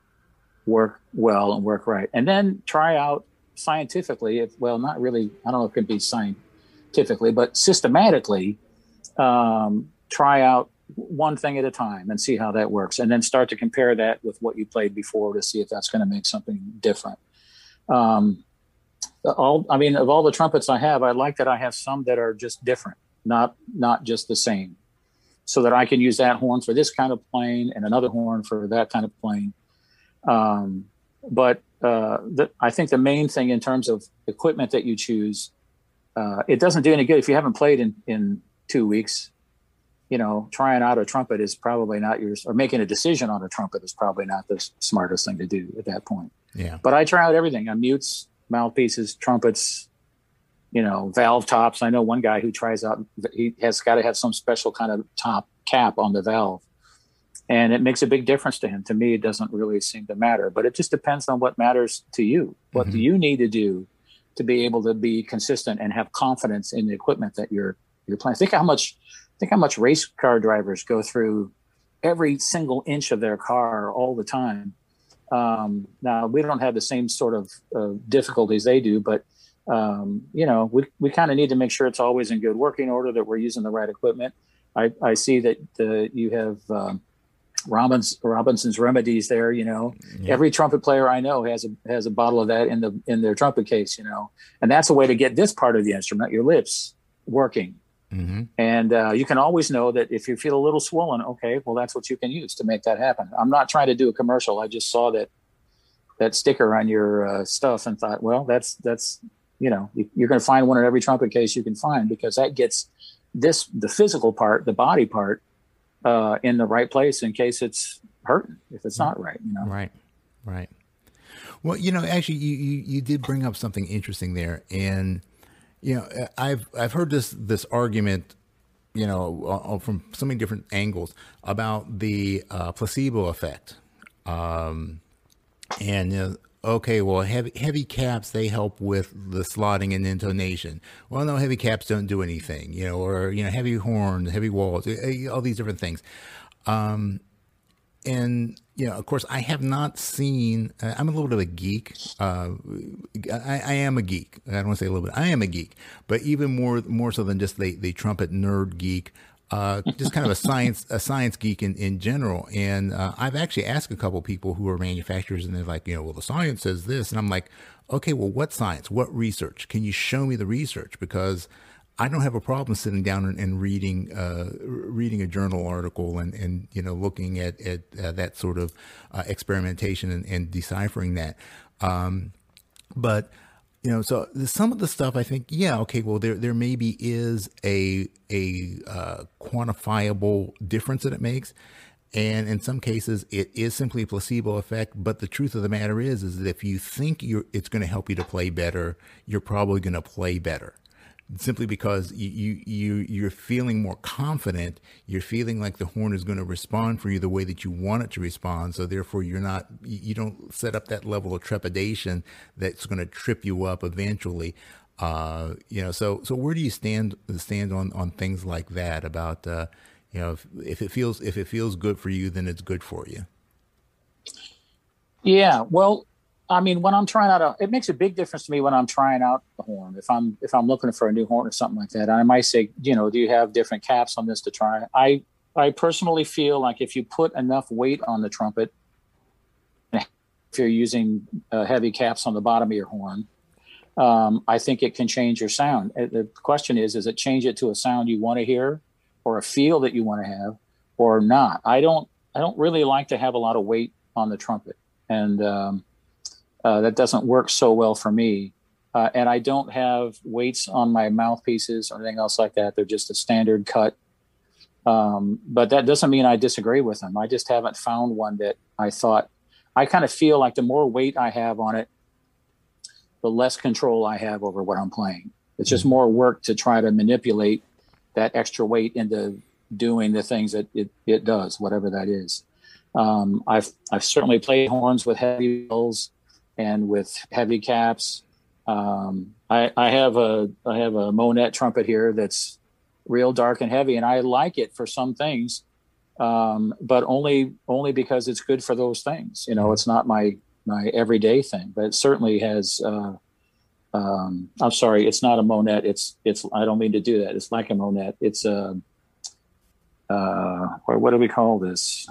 work well and work right. And then try out scientifically, if, well, not really, I don't know if it can be scientifically, but systematically, um, try out one thing at a time and see how that works. And then start to compare that with what you played before to see if that's going to make something different. Um, all, I mean, of all the trumpets I have, I like that I have some that are just different, not, not just the same so that I can use that horn for this kind of playing and another horn for that kind of playing um, but uh, the, I think the main thing in terms of equipment that you choose, uh, it doesn't do any good if you haven't played in, in two weeks. You know, trying out a trumpet is probably not yours, or making a decision on a trumpet is probably not the smartest thing to do at that point. Yeah. But I try out everything on mutes, mouthpieces, trumpets, you know, valve tops. I know one guy who tries out, he has got to have some special kind of top cap on the valve and it makes a big difference to him. To me, it doesn't really seem to matter, but it just depends on what matters to you. What mm-hmm. do you need to do to be able to be consistent and have confidence in the equipment that you're you're playing? Think how much think how much race car drivers go through every single inch of their car all the time. Um, now we don't have the same sort of uh, difficulties they do, but um, you know we we kind of need to make sure it's always in good working order that we're using the right equipment. I, I see that uh, you have um, Robbins, Robinson's remedies there. You know, yeah. every trumpet player I know has a has a bottle of that in the in their trumpet case. You know, and that's a way to get this part of the instrument, your lips, working. Mm-hmm. And uh, you can always know that if you feel a little swollen, okay, well that's what you can use to make that happen. I'm not trying to do a commercial. I just saw that that sticker on your uh, stuff and thought, well, that's that's you know you're going to find one in every trumpet case you can find because that gets this the physical part, the body part uh, in the right place in case it's hurting if it's not right. You know, right, right. Well, you know, actually, you, you, you did bring up something interesting there, and you know, I've I've heard this this argument, you know, from so many different angles about the uh, placebo effect, um, and you know, okay, well, heavy heavy caps they help with the slotting and intonation. Well, no, heavy caps don't do anything, you know, or you know, heavy horns, heavy walls, eh, eh, all these different things. Um, and you know, of course, I have not seen. Uh, I'm a little bit of a geek. Uh, I, I, am a geek. I don't want to say a little bit. I am a geek, but even more more so than just the the trumpet nerd geek. Uh, just kind of a science a science geek in, in general. And uh, I've actually asked a couple people who are manufacturers, and they're like, you know, well, the science says this, and I'm like, okay, well, what science? What research? Can you show me the research? Because I don't have a problem sitting down and, and reading uh, reading a journal article and, and you know looking at at uh, that sort of uh, experimentation and, and, deciphering that. Um, but you know, so some of the stuff I think, yeah, okay, well, there there maybe is a a uh, quantifiable difference that it makes. And in some cases, it is simply a placebo effect. But the truth of the matter is, is that if you think you're, it's going to help you to play better, you're probably going to play better simply because you, you you're feeling more confident. You're feeling like the horn is going to respond for you the way that you want it to respond. So therefore you're not you don't set up that level of trepidation that's going to trip you up eventually. Uh, you know so so where do you stand stand on on things like that about uh, you know if, if it feels if it feels good for you then it's good for you? Yeah well I mean, when I'm trying out, a, it makes a big difference to me when I'm trying out the horn. If I'm if I'm looking for a new horn or something like that, I might say, you know, do you have different caps on this to try? I I personally feel like if you put enough weight on the trumpet, if you're using uh, heavy caps on the bottom of your horn, um, I think it can change your sound. Uh, the question is, is it change it to a sound you want to hear, or a feel that you want to have, or not? I don't I don't really like to have a lot of weight on the trumpet, and um, uh, that doesn't work so well for me. Uh, and I don't have weights on my mouthpieces or anything else like that. They're just a standard cut. Um, but that doesn't mean I disagree with them. I just haven't found one that I thought I kind of feel like the more weight I have on it, the less control I have over what I'm playing. It's just more work to try to manipulate that extra weight into doing the things that it, it does, whatever that is. Um, I've I've certainly played horns with heavy bills and with heavy caps. Um, I, I have a I have a Monette trumpet here that's real dark and heavy, and I like it for some things, um, but only only because it's good for those things. You know, it's not my my everyday thing, but it certainly has. Uh, um, I'm sorry, it's not a Monette. It's it's. I don't mean to do that. It's like a Monette. It's a. Uh, what do we call this?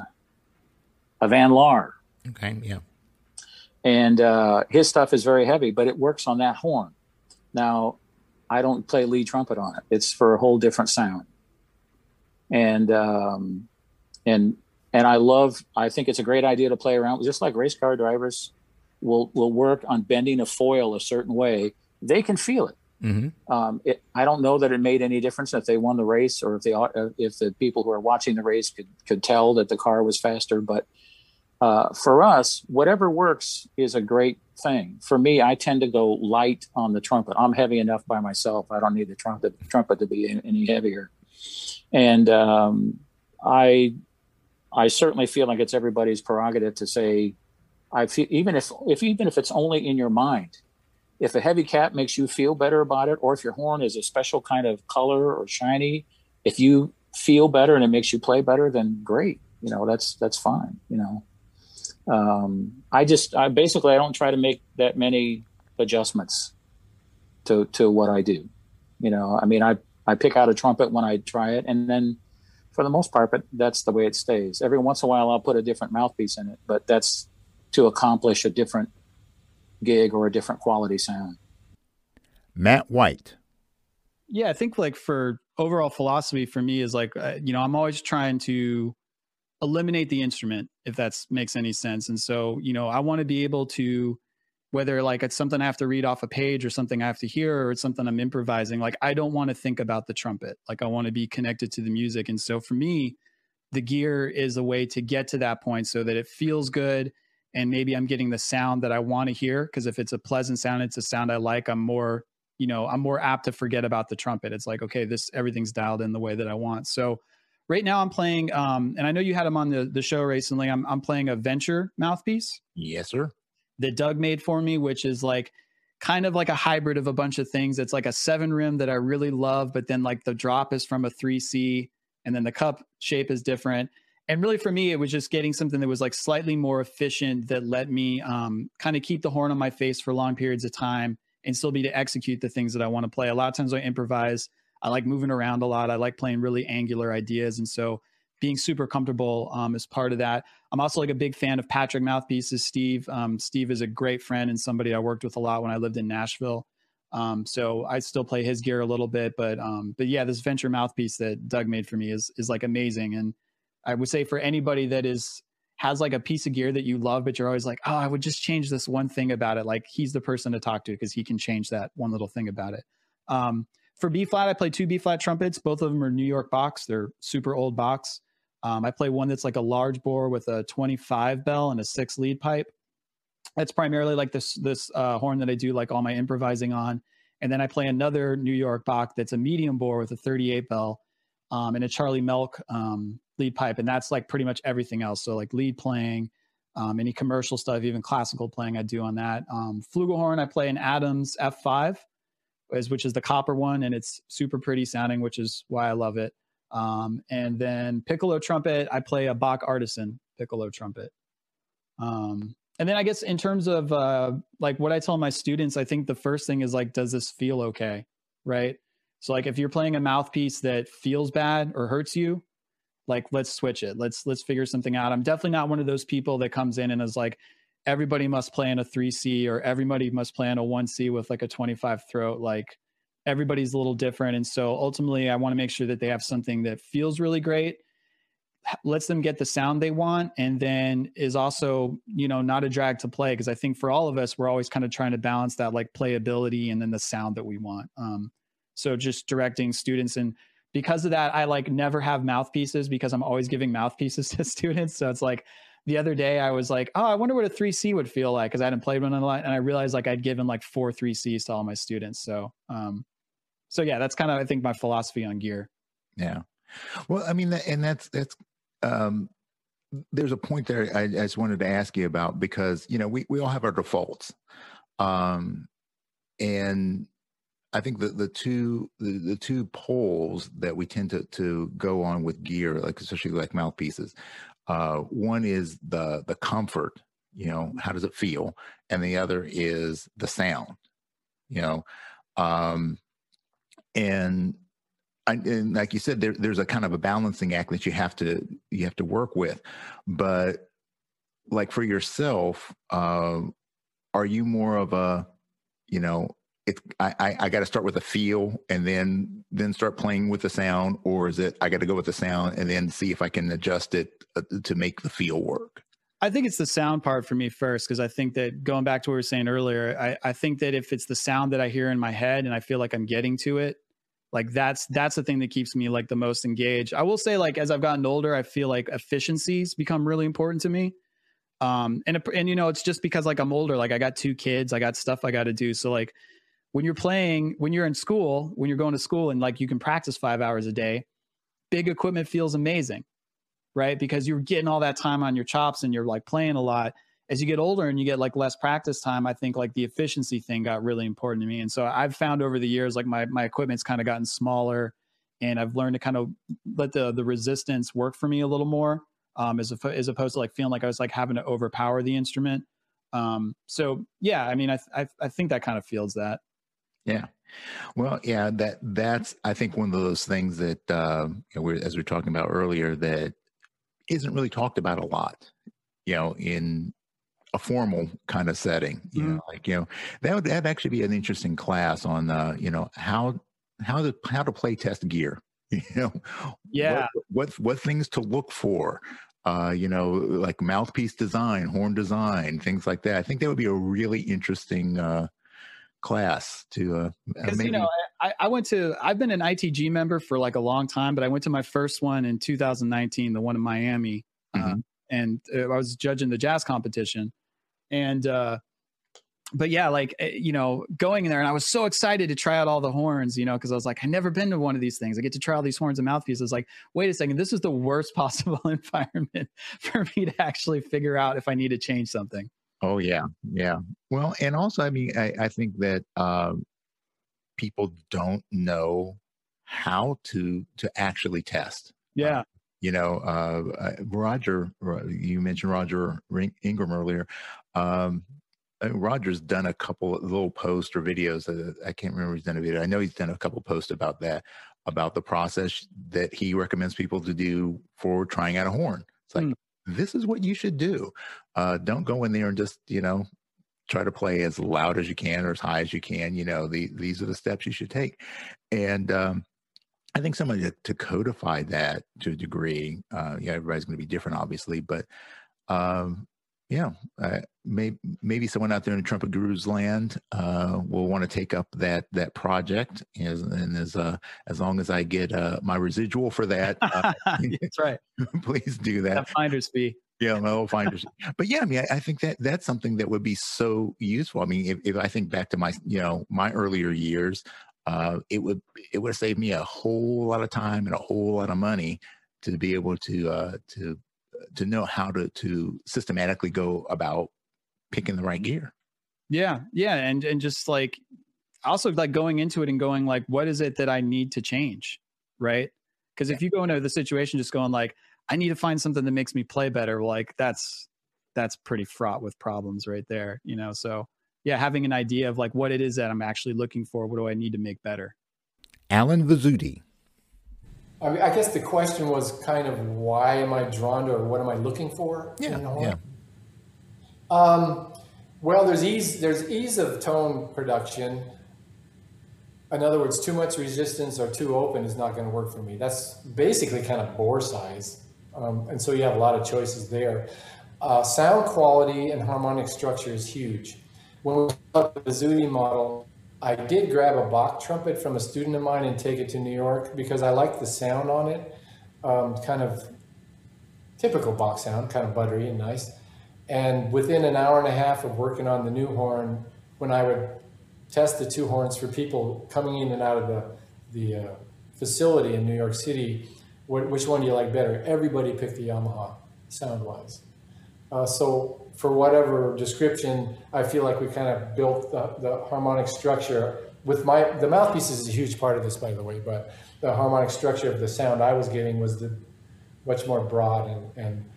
A Van Laar. Okay. Yeah and uh, his stuff is very heavy, but it works on that horn. Now, I don't play lead trumpet on it; it's for a whole different sound. And um, and and I love. I think it's a great idea to play around, just like race car drivers will will work on bending a foil a certain way. They can feel it. Mm-hmm. Um, it, I don't know that it made any difference if they won the race or if they if the people who are watching the race could could tell that the car was faster, but uh, for us, whatever works is a great thing. For me, I tend to go light on the trumpet. I'm heavy enough by myself. I don't need the trumpet trumpet to be any heavier. And um, I I certainly feel like it's everybody's prerogative to say, I feel even if if even if it's only in your mind, if a heavy cap makes you feel better about it, or if your horn is a special kind of color or shiny, if you feel better and it makes you play better, then great. You know, that's that's fine. You know um, I just I basically I don't try to make that many adjustments to to what I do. You know, I mean I I pick out a trumpet when I try it, and then for the most part, but that's the way it stays. Every once in a while, I'll put a different mouthpiece in it, but that's to accomplish a different gig or a different quality sound. Matt White. Yeah, I think like for overall philosophy for me is like uh, you know I'm always trying to eliminate the instrument if that makes any sense. And so you know i want to be able to whether like it's something i have to read off a page or something i have to hear or it's something i'm improvising like i don't want to think about the trumpet. Like i want to be connected to the music. And so for me the gear is a way to get to that point so that it feels good and maybe i'm getting the sound that i want to hear because if it's a pleasant sound it's a sound i like i'm more you know i'm more apt to forget about the trumpet. It's like okay this everything's dialed in the way that i want. So right now I'm playing, um, and I know you had him on the, the show recently. I'm, I'm playing a Vennture mouthpiece. Yes, sir. That Doug made for me, which is like kind of like a hybrid of a bunch of things. It's like a seven rim that I really love, but then like the drop is from a 3C and then the cup shape is different. and really for me, it was just getting something that was like slightly more efficient that let me um, kind of keep the horn on my face for long periods of time and still be to execute the things that I want to play. A lot of times I improvise. I like moving around a lot. I like playing really angular ideas, and so being super comfortable um, is part of that. I'm also like a big fan of Patrick Mouthpieces. Steve, um, Steve is a great friend and somebody I worked with a lot when I lived in Nashville. Um, so I still play his gear a little bit, but um, but yeah, this Vennture mouthpiece that Doug made for me is is like amazing. And I would say for anybody that is has like a piece of gear that you love, but you're always like, oh, I would just change this one thing about it. Like he's the person to talk to because he can change that one little thing about it. Um, for B flat, I play two B flat trumpets. Both of them are New York Bachs. They're super old Bachs. Um, I play one that's like a large bore with a 25 bell and a six lead pipe. That's primarily like this this uh, horn that I do like all my improvising on. And then I play another New York Bach that's a medium bore with a 38 bell um, and a Charlie Melk um, lead pipe, and that's like pretty much everything else. So like lead playing, um, any commercial stuff, even classical playing, I do on that. Um, flugelhorn, I play an Adams F5, which is the copper one, and it's super pretty sounding, which is why I love it. Um, and then piccolo trumpet, I play a Bach Artisan piccolo trumpet. Um, and then I guess in terms of uh, like what I tell my students, I think the first thing is like, does this feel okay? Right. So like if you're playing a mouthpiece that feels bad or hurts you, like let's switch it. Let's let's figure something out. I'm definitely not one of those people that comes in and is like, everybody must play in a 3C or everybody must play in a 1C with like a 25 throat. Like everybody's a little different. And so ultimately, I want to make sure that they have something that feels really great, lets them get the sound they want, and then is also, you know, not a drag to play. Because I think for all of us, we're always kind of trying to balance that like playability and then the sound that we want. Um, so just directing students and because of that, I like never have mouthpieces because I'm always giving mouthpieces to students. So it's like the other day I was like, oh, I wonder what a 3C would feel like because I hadn't played one in a lot. And I realized like I'd given like four 3Cs to all my students. So um, so yeah, that's kind of I think my philosophy on gear. Yeah, well, I mean, and that's that's um, there's a point there I, I, just wanted to ask you about because you know we we all have our defaults, um, and I think the the two the, the two poles that we tend to to go on with gear, like especially like mouthpieces, uh, one is the the comfort, you know, how does it feel, and the other is the sound, you know. Um, and I, and like you said, there, there's a kind of a balancing act that you have to you have to work with. But like for yourself, uh, are you more of a, you know, it I I, got to start with a feel and then then start playing with the sound, or is it I got to go with the sound and then see if I can adjust it uh, to make the feel work? I think it's the sound part for me first because I think that going back to what we were saying earlier, I, I think that if it's the sound that I hear in my head and I feel like I'm getting to it, like that's that's the thing that keeps me like the most engaged. I will say like as i've gotten older i feel like efficiencies become really important to me. Um and and you know it's just because like i'm older like i got two kids i got stuff i got to do. So like when you're playing when you're in school when you're going to school and like you can practice five hours a day big equipment feels amazing right because you're getting all that time on your chops and you're like playing a lot as you get older and you get like less practice time, I think like the efficiency thing got really important to me. And so I've found over the years, like my my equipment's kind of gotten smaller, and I've learned to kind of let the the resistance work for me a little more, um, as as opposed to like feeling like I was like having to overpower the instrument. Um, so yeah, I mean, I, I think that kind of feels that. Yeah. Well, yeah, that that's I think one of those things that uh, you know, we're, as we are talking about earlier that isn't really talked about a lot. You know, in a formal kind of setting. You mm-hmm. know, like you know that would that actually be an interesting class on uh, you know how how to how to play test gear. You know, yeah, what what, what things to look for. Uh, you know, like mouthpiece design, horn design, things like that. I think that would be a really interesting uh, class to. Uh, maybe... you know, I, I went to. I've been an ITG member for like a long time, but I went to my first one in 2019, the one in Miami, uh, mm-hmm. uh, and I was judging the jazz competition and uh but yeah, like eh, you know, going in there, and I was so excited to try out all the horns, you know, because I was like, I've never been to one of these things. I get to try all these horns and mouthpieces. Like, wait a second, this is the worst possible environment for me to actually figure out if I need to change something. Oh yeah, yeah. Well, and also, I mean, I, I think that uh, people don't know how to to actually test. Yeah. Uh, You know, uh, Roger, you mentioned Roger Ingram earlier. Um, Roger's done a couple little posts or videos. Uh, I can't remember he's done a video. I know he's done a couple posts about that, about the process that he recommends people to do for trying out a horn. It's like, mm. This is what you should do. Uh, don't go in there and just, you know, try to play as loud as you can or as high as you can. You know, the, these are the steps you should take. And um, I think somebody to, to, codify that to a degree, uh, yeah, everybody's going to be different, obviously, but um, yeah, uh, maybe maybe someone out there in Trumpet Gurus land uh, will want to take up that that project, as, and as uh, as long as I get uh, my residual for that, uh, that's right. please do that. that finder's fee. Yeah, no finders. but yeah, I mean, I, I, think that that's something that would be so useful. I mean, if, if I think back to my you know my earlier years, uh, it would it would save me a whole lot of time and a whole lot of money to be able to to to know how to to systematically go about picking the right gear. Yeah, yeah, and and just like also like going into it and going like, what is it that I need to change, right? Because if you go into the situation just going like, I need to find something that makes me play better, like that's that's pretty fraught with problems right there, you know. So yeah, having an idea of like what it is that I'm actually looking for, what do I need to make better? Allen Vizzutti I, mean, I guess the question was kind of why am I drawn to or what am I looking for? Yeah, yeah. Um, well, there's ease. There's ease of tone production. In other words, too much resistance or too open is not going to work for me. That's basically kind of bore size, um, and so you have a lot of choices there. Uh, sound quality and harmonic structure is huge. When we look at the Vizzutti model, I did grab a Bach trumpet from a student of mine and take it to New York because I liked the sound on it. Um, kind of typical Bach sound, kind of buttery and nice. And within an hour and a half of working on the new horn, when I would test the two horns for people coming in and out of the, the uh, facility in New York City, wh which one do you like better? Everybody picked the Yamaha sound-wise. Uh, so for whatever description, I feel like we kind of built the, the harmonic structure with my, the mouthpiece is a huge part of this, by the way, but the harmonic structure of the sound I was getting was the much more broad and, and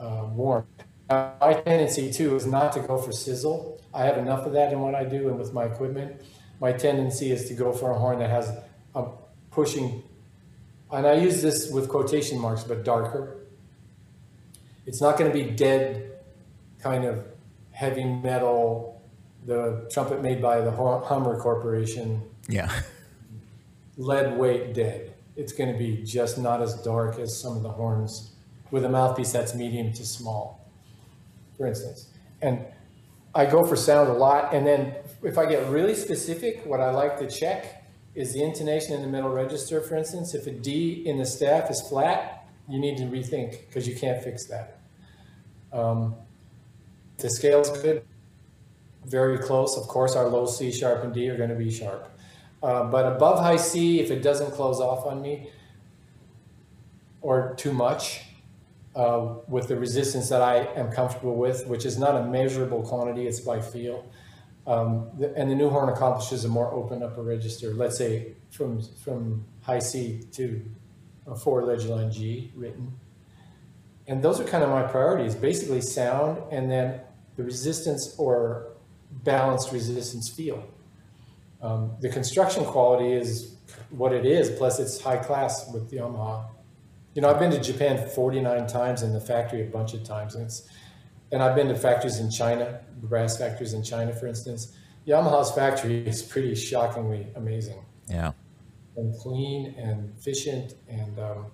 uh, warm. My tendency too is not to go for sizzle. I have enough of that in what I do and with my equipment. My tendency is to go for a horn that has a pushing, and I use this with quotation marks, but darker. It's not going to be dead kind of heavy metal, the trumpet made by the Hummer Corporation. Yeah. lead weight dead. It's going to be just not as dark as some of the horns with a mouthpiece that's medium to small, for instance. And I go for sound a lot. And then if I get really specific, what I like to check is the intonation in the middle register, for instance. If a D in the staff is flat, you need to rethink because you can't fix that. Um, the scale's good, very close. Of course, our low C sharp and D are going to be sharp. Uh, but above high C, if it doesn't close off on me or too much uh, with the resistance that I am comfortable with, which is not a measurable quantity, it's by feel. Um, the, and the new horn accomplishes a more open upper register, let's say from, from high C to a four ledge line G written. And those are kind of my priorities, basically sound and then the resistance or balanced resistance feel. Um, the construction quality is what it is, plus it's high class with the Yamaha. You know, I've been to Japan 49 times and the factory a bunch of times. And, it's, and I've been to factories in China, brass factories in China, for instance. Yamaha's factory is pretty shockingly amazing. Yeah. And clean and efficient. And um,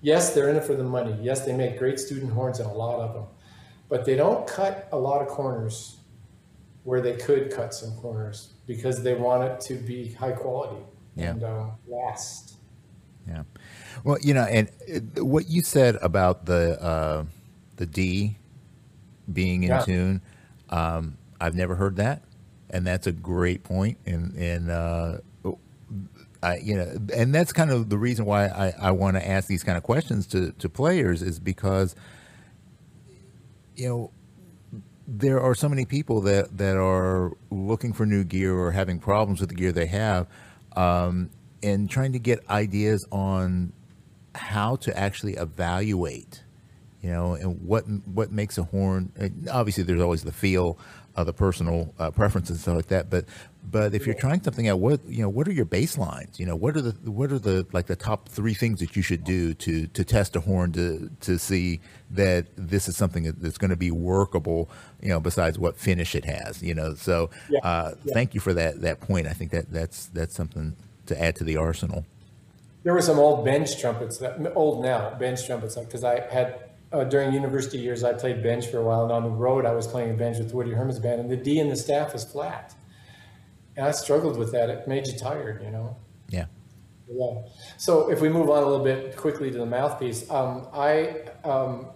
yes, they're in it for the money. Yes, they make great student horns and a lot of them but they don't cut a lot of corners where they could cut some corners because they want it to be high quality yeah. and uh, last. Yeah. Well, you know, and uh, what you said about the uh, the D being in yeah. tune, um, I've never heard that, and that's a great point. And and uh, I, you know, and that's kind of the reason why I, I want to ask these kind of questions to to players is because you know, there are so many people that, that are looking for new gear or having problems with the gear they have um, and trying to get ideas on how to actually evaluate, you know, and what what makes a horn. Obviously, there's always the feel, uh, the personal uh, preferences and stuff like that. But but if you're trying something out, what you know, what are your baselines? You know, what are the what are the like the top three things that you should do to to test a horn to to see that this is something that's going to be workable. You know, besides what finish it has. You know, so Yeah, uh, yeah. thank you for that that point. I think that that's that's something to add to the arsenal. There were some old Benge trumpets, that, old now Benge trumpets, because I had uh, during university years I played Benge for a while, and on the road I was playing a Benge with Woody Herman's band, and the D in the staff was flat, I struggled with that. It made you tired, you know. Yeah. Yeah. So if we move on a little bit quickly to the mouthpiece, um, I um,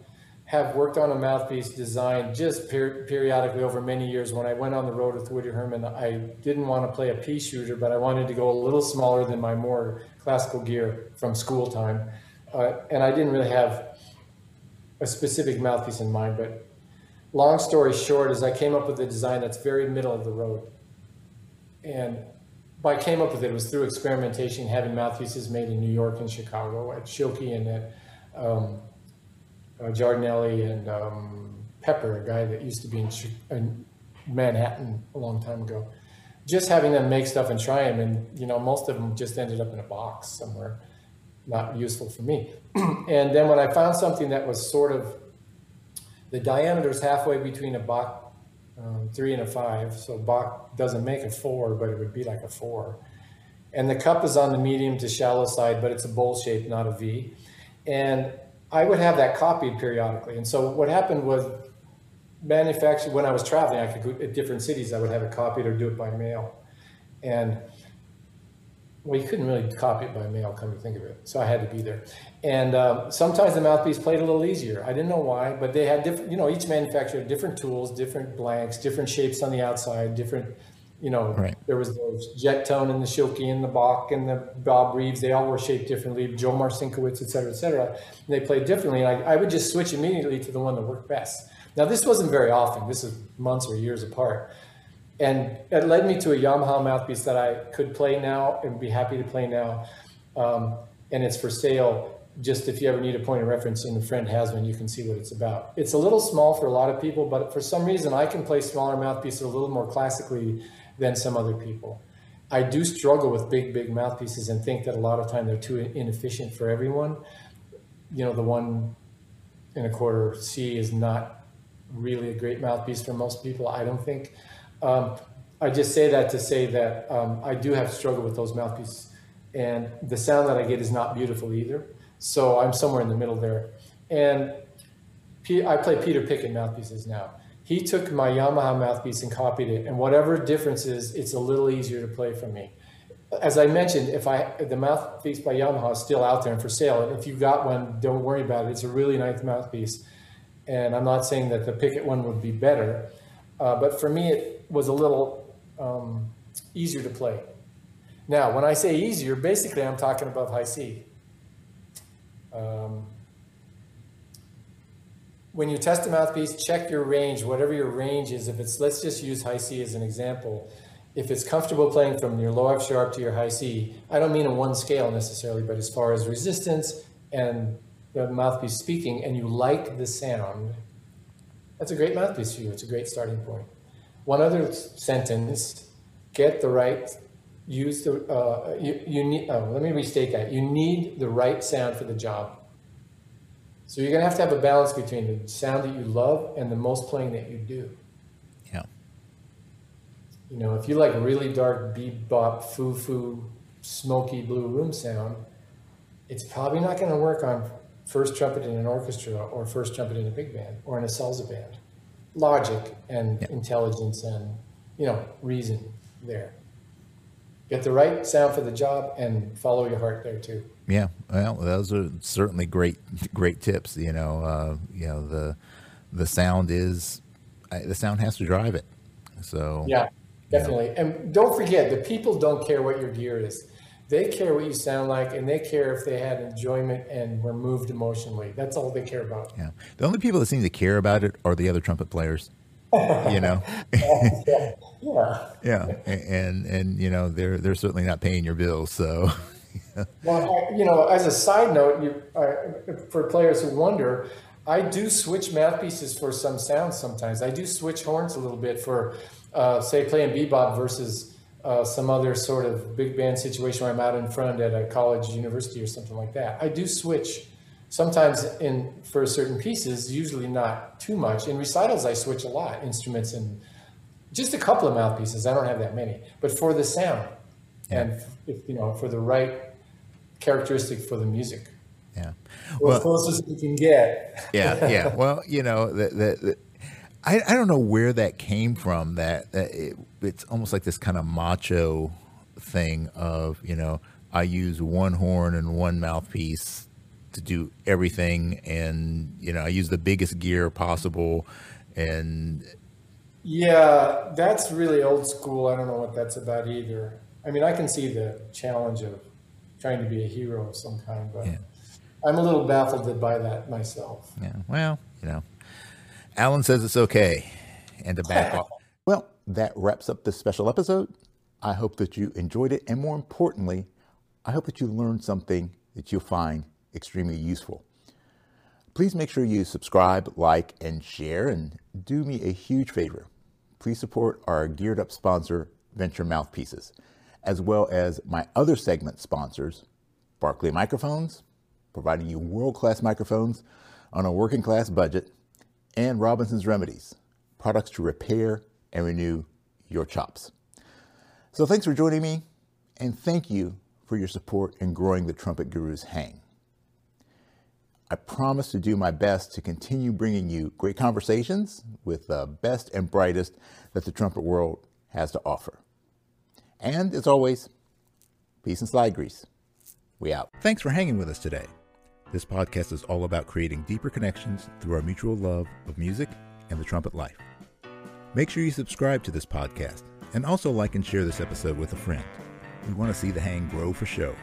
have worked on a mouthpiece design just per- periodically over many years. When I went on the road with Woody Herman, I didn't want to play a pea shooter, but I wanted to go a little smaller than my more classical gear from school time. Uh, and I didn't really have a specific mouthpiece in mind, but long story short is I came up with a design that's very middle of the road. And I came up with it, it was through experimentation, having mouthpieces made in New York and Chicago at Schilke and at um, uh, Giardinelli and um, Pepper, a guy that used to be in, in Manhattan a long time ago. Just having them make stuff and try them, and you know, most of them just ended up in a box somewhere, not useful for me. and then when I found something that was sort of the diameter is halfway between a Bach um, three and a five. So Bach doesn't make a four, but it would be like a four. And the cup is on the medium to shallow side, but it's a bowl shape, not a V. And I would have that copied periodically. And so what happened was manufactured when I was traveling, I could go at different cities, I would have it copied or do it by mail. And well, you couldn't really copy it by mail, come to think of it. So I had to be there. And um, sometimes the mouthpiece played a little easier. I didn't know why, but they had different, you know, each manufacturer had different tools, different blanks, different shapes on the outside, different, you know, Right. there was the Jet-Tone and the Schilke and the Bach and the Bob Reeves. They all were shaped differently. Joe Marcinkiewicz, et cetera, et cetera. And they played differently. And I, I would just switch immediately to the one that worked best. Now, this wasn't very often. This is months or years apart. And it led me to a Yamaha mouthpiece that I could play now and be happy to play now. Um, and it's for sale. Just if you ever need a point of reference and a friend has one, you can see what it's about. It's a little small for a lot of people, but for some reason, I can play smaller mouthpieces a little more classically than some other people. I do struggle with big, big mouthpieces and think that a lot of time they're too inefficient for everyone. You know, the one and a quarter C is not really a great mouthpiece for most people, I don't think. Um, I just say that to say that um, I do have struggle with those mouthpieces, and the sound that I get is not beautiful either. So I'm somewhere in the middle there. And P- I play Peter Pickett mouthpieces now. He took my Yamaha mouthpiece and copied it, and whatever difference is, it's a little easier to play for me. As I mentioned, if I the mouthpiece by Yamaha is still out there and for sale, and if you got one, don't worry about it. It's a really nice mouthpiece, and I'm not saying that the Pickett one would be better, uh, but for me, it was a little um, easier to play. Now, when I say easier, basically I'm talking above high C. Um, when you test a mouthpiece, check your range, whatever your range is. If it's, let's just use high C as an example. If it's comfortable playing from your low F sharp to your high C, I don't mean in one scale necessarily, but as far as resistance and the mouthpiece speaking, and you like the sound, that's a great mouthpiece for you. It's a great starting point. One other sentence, get the right, use the, uh, you, you need, oh, let me restate that. You need the right sound for the job. So you're gonna have to have a balance between the sound that you love and the most playing that you do. Yeah. You know, if you like really dark bebop, foo-foo, smoky blue room sound, it's probably not gonna work on first trumpet in an orchestra or first trumpet in a big band or in a salsa band. Logic and intelligence and, you know, reason there. Get the right sound for the job and follow your heart there too. Yeah, well, those are certainly great, great tips. You know, uh, you know the the sound is the sound has to drive it. So Yeah, definitely. And don't forget, the people don't care what your gear is. They care what you sound like, and they care if they had enjoyment and were moved emotionally. That's all they care about. yeah, the only people that seem to care about it are the other trumpet players. you know, yeah. yeah, and and you know they're they're certainly not paying your bills. So well, you know, as a side note, you, uh, for players who wonder, I do switch mouthpieces for some sounds sometimes. I do switch horns a little bit for, uh, say, playing bebop versus uh, some other sort of big band situation where I'm out in front at a college, university, or something like that. I do switch sometimes in for certain pieces, usually not too much. In recitals, I switch a lot, instruments and just a couple of mouthpieces. I don't have that many, but for the sound yeah. and if, you know for the right characteristic for the music. Yeah, well, as close as you can get. yeah, yeah. Well, you know, the, the, the, I I don't know where that came from. That, that it, it's almost like this kind of macho thing of you know I use one horn and one mouthpiece to do everything, and you know I use the biggest gear possible, and yeah, that's really old school. I don't know what that's about either. I mean, I can see the challenge of trying to be a hero of some kind, but yeah. I'm a little baffled by that myself. Yeah. Well, you know, Allen says it's okay, and to back off. Well, that wraps up this special episode. I hope that you enjoyed it, and more importantly, I hope that you learned something that you'll find extremely useful. Please make sure you subscribe, like, and share, and do me a huge favor. Please support our geared up sponsor, Vennture Mouthpieces as well as my other segment sponsors, Barkley Microphones, providing you world class microphones on a working class budget, and Robinson's Remedies, products to repair and renew your chops. So thanks for joining me, and thank you for your support in growing the Trumpet Guru's hang. I promise to do my best to continue bringing you great conversations with the best and brightest that the trumpet world has to offer. And as always, peace and slide grease. We out. Thanks for hanging with us today. This podcast is all about creating deeper connections through our mutual love of music and the trumpet life. Make sure you subscribe to this podcast and also like and share this episode with a friend. We want to see the hang grow for show.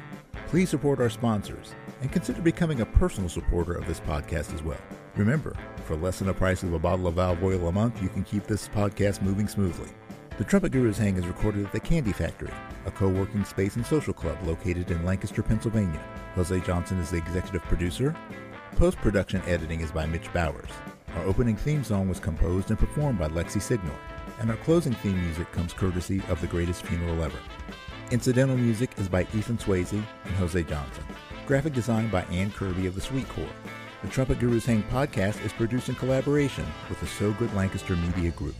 Please support our sponsors and consider becoming a personal supporter of this podcast as well. Remember, for less than the price of a bottle of valve oil a month, you can keep this podcast moving smoothly. The Trumpet Guru's Hang is recorded at the Candy Factory, a co working space and social club located in Lancaster, Pennsylvania. Jose Johnson is the executive producer. Post production editing is by Mitch Bowers. Our opening theme song was composed and performed by Lexi Signor, and our closing theme music comes courtesy of The Greatest Funeral Ever. Incidental music is by Ethan Swayze and Jose Johnson. Graphic design by Ann Kirby of the Sweet Corps. The Trumpet Guru's Hang podcast is produced in collaboration with the So Good Lancaster Media Group.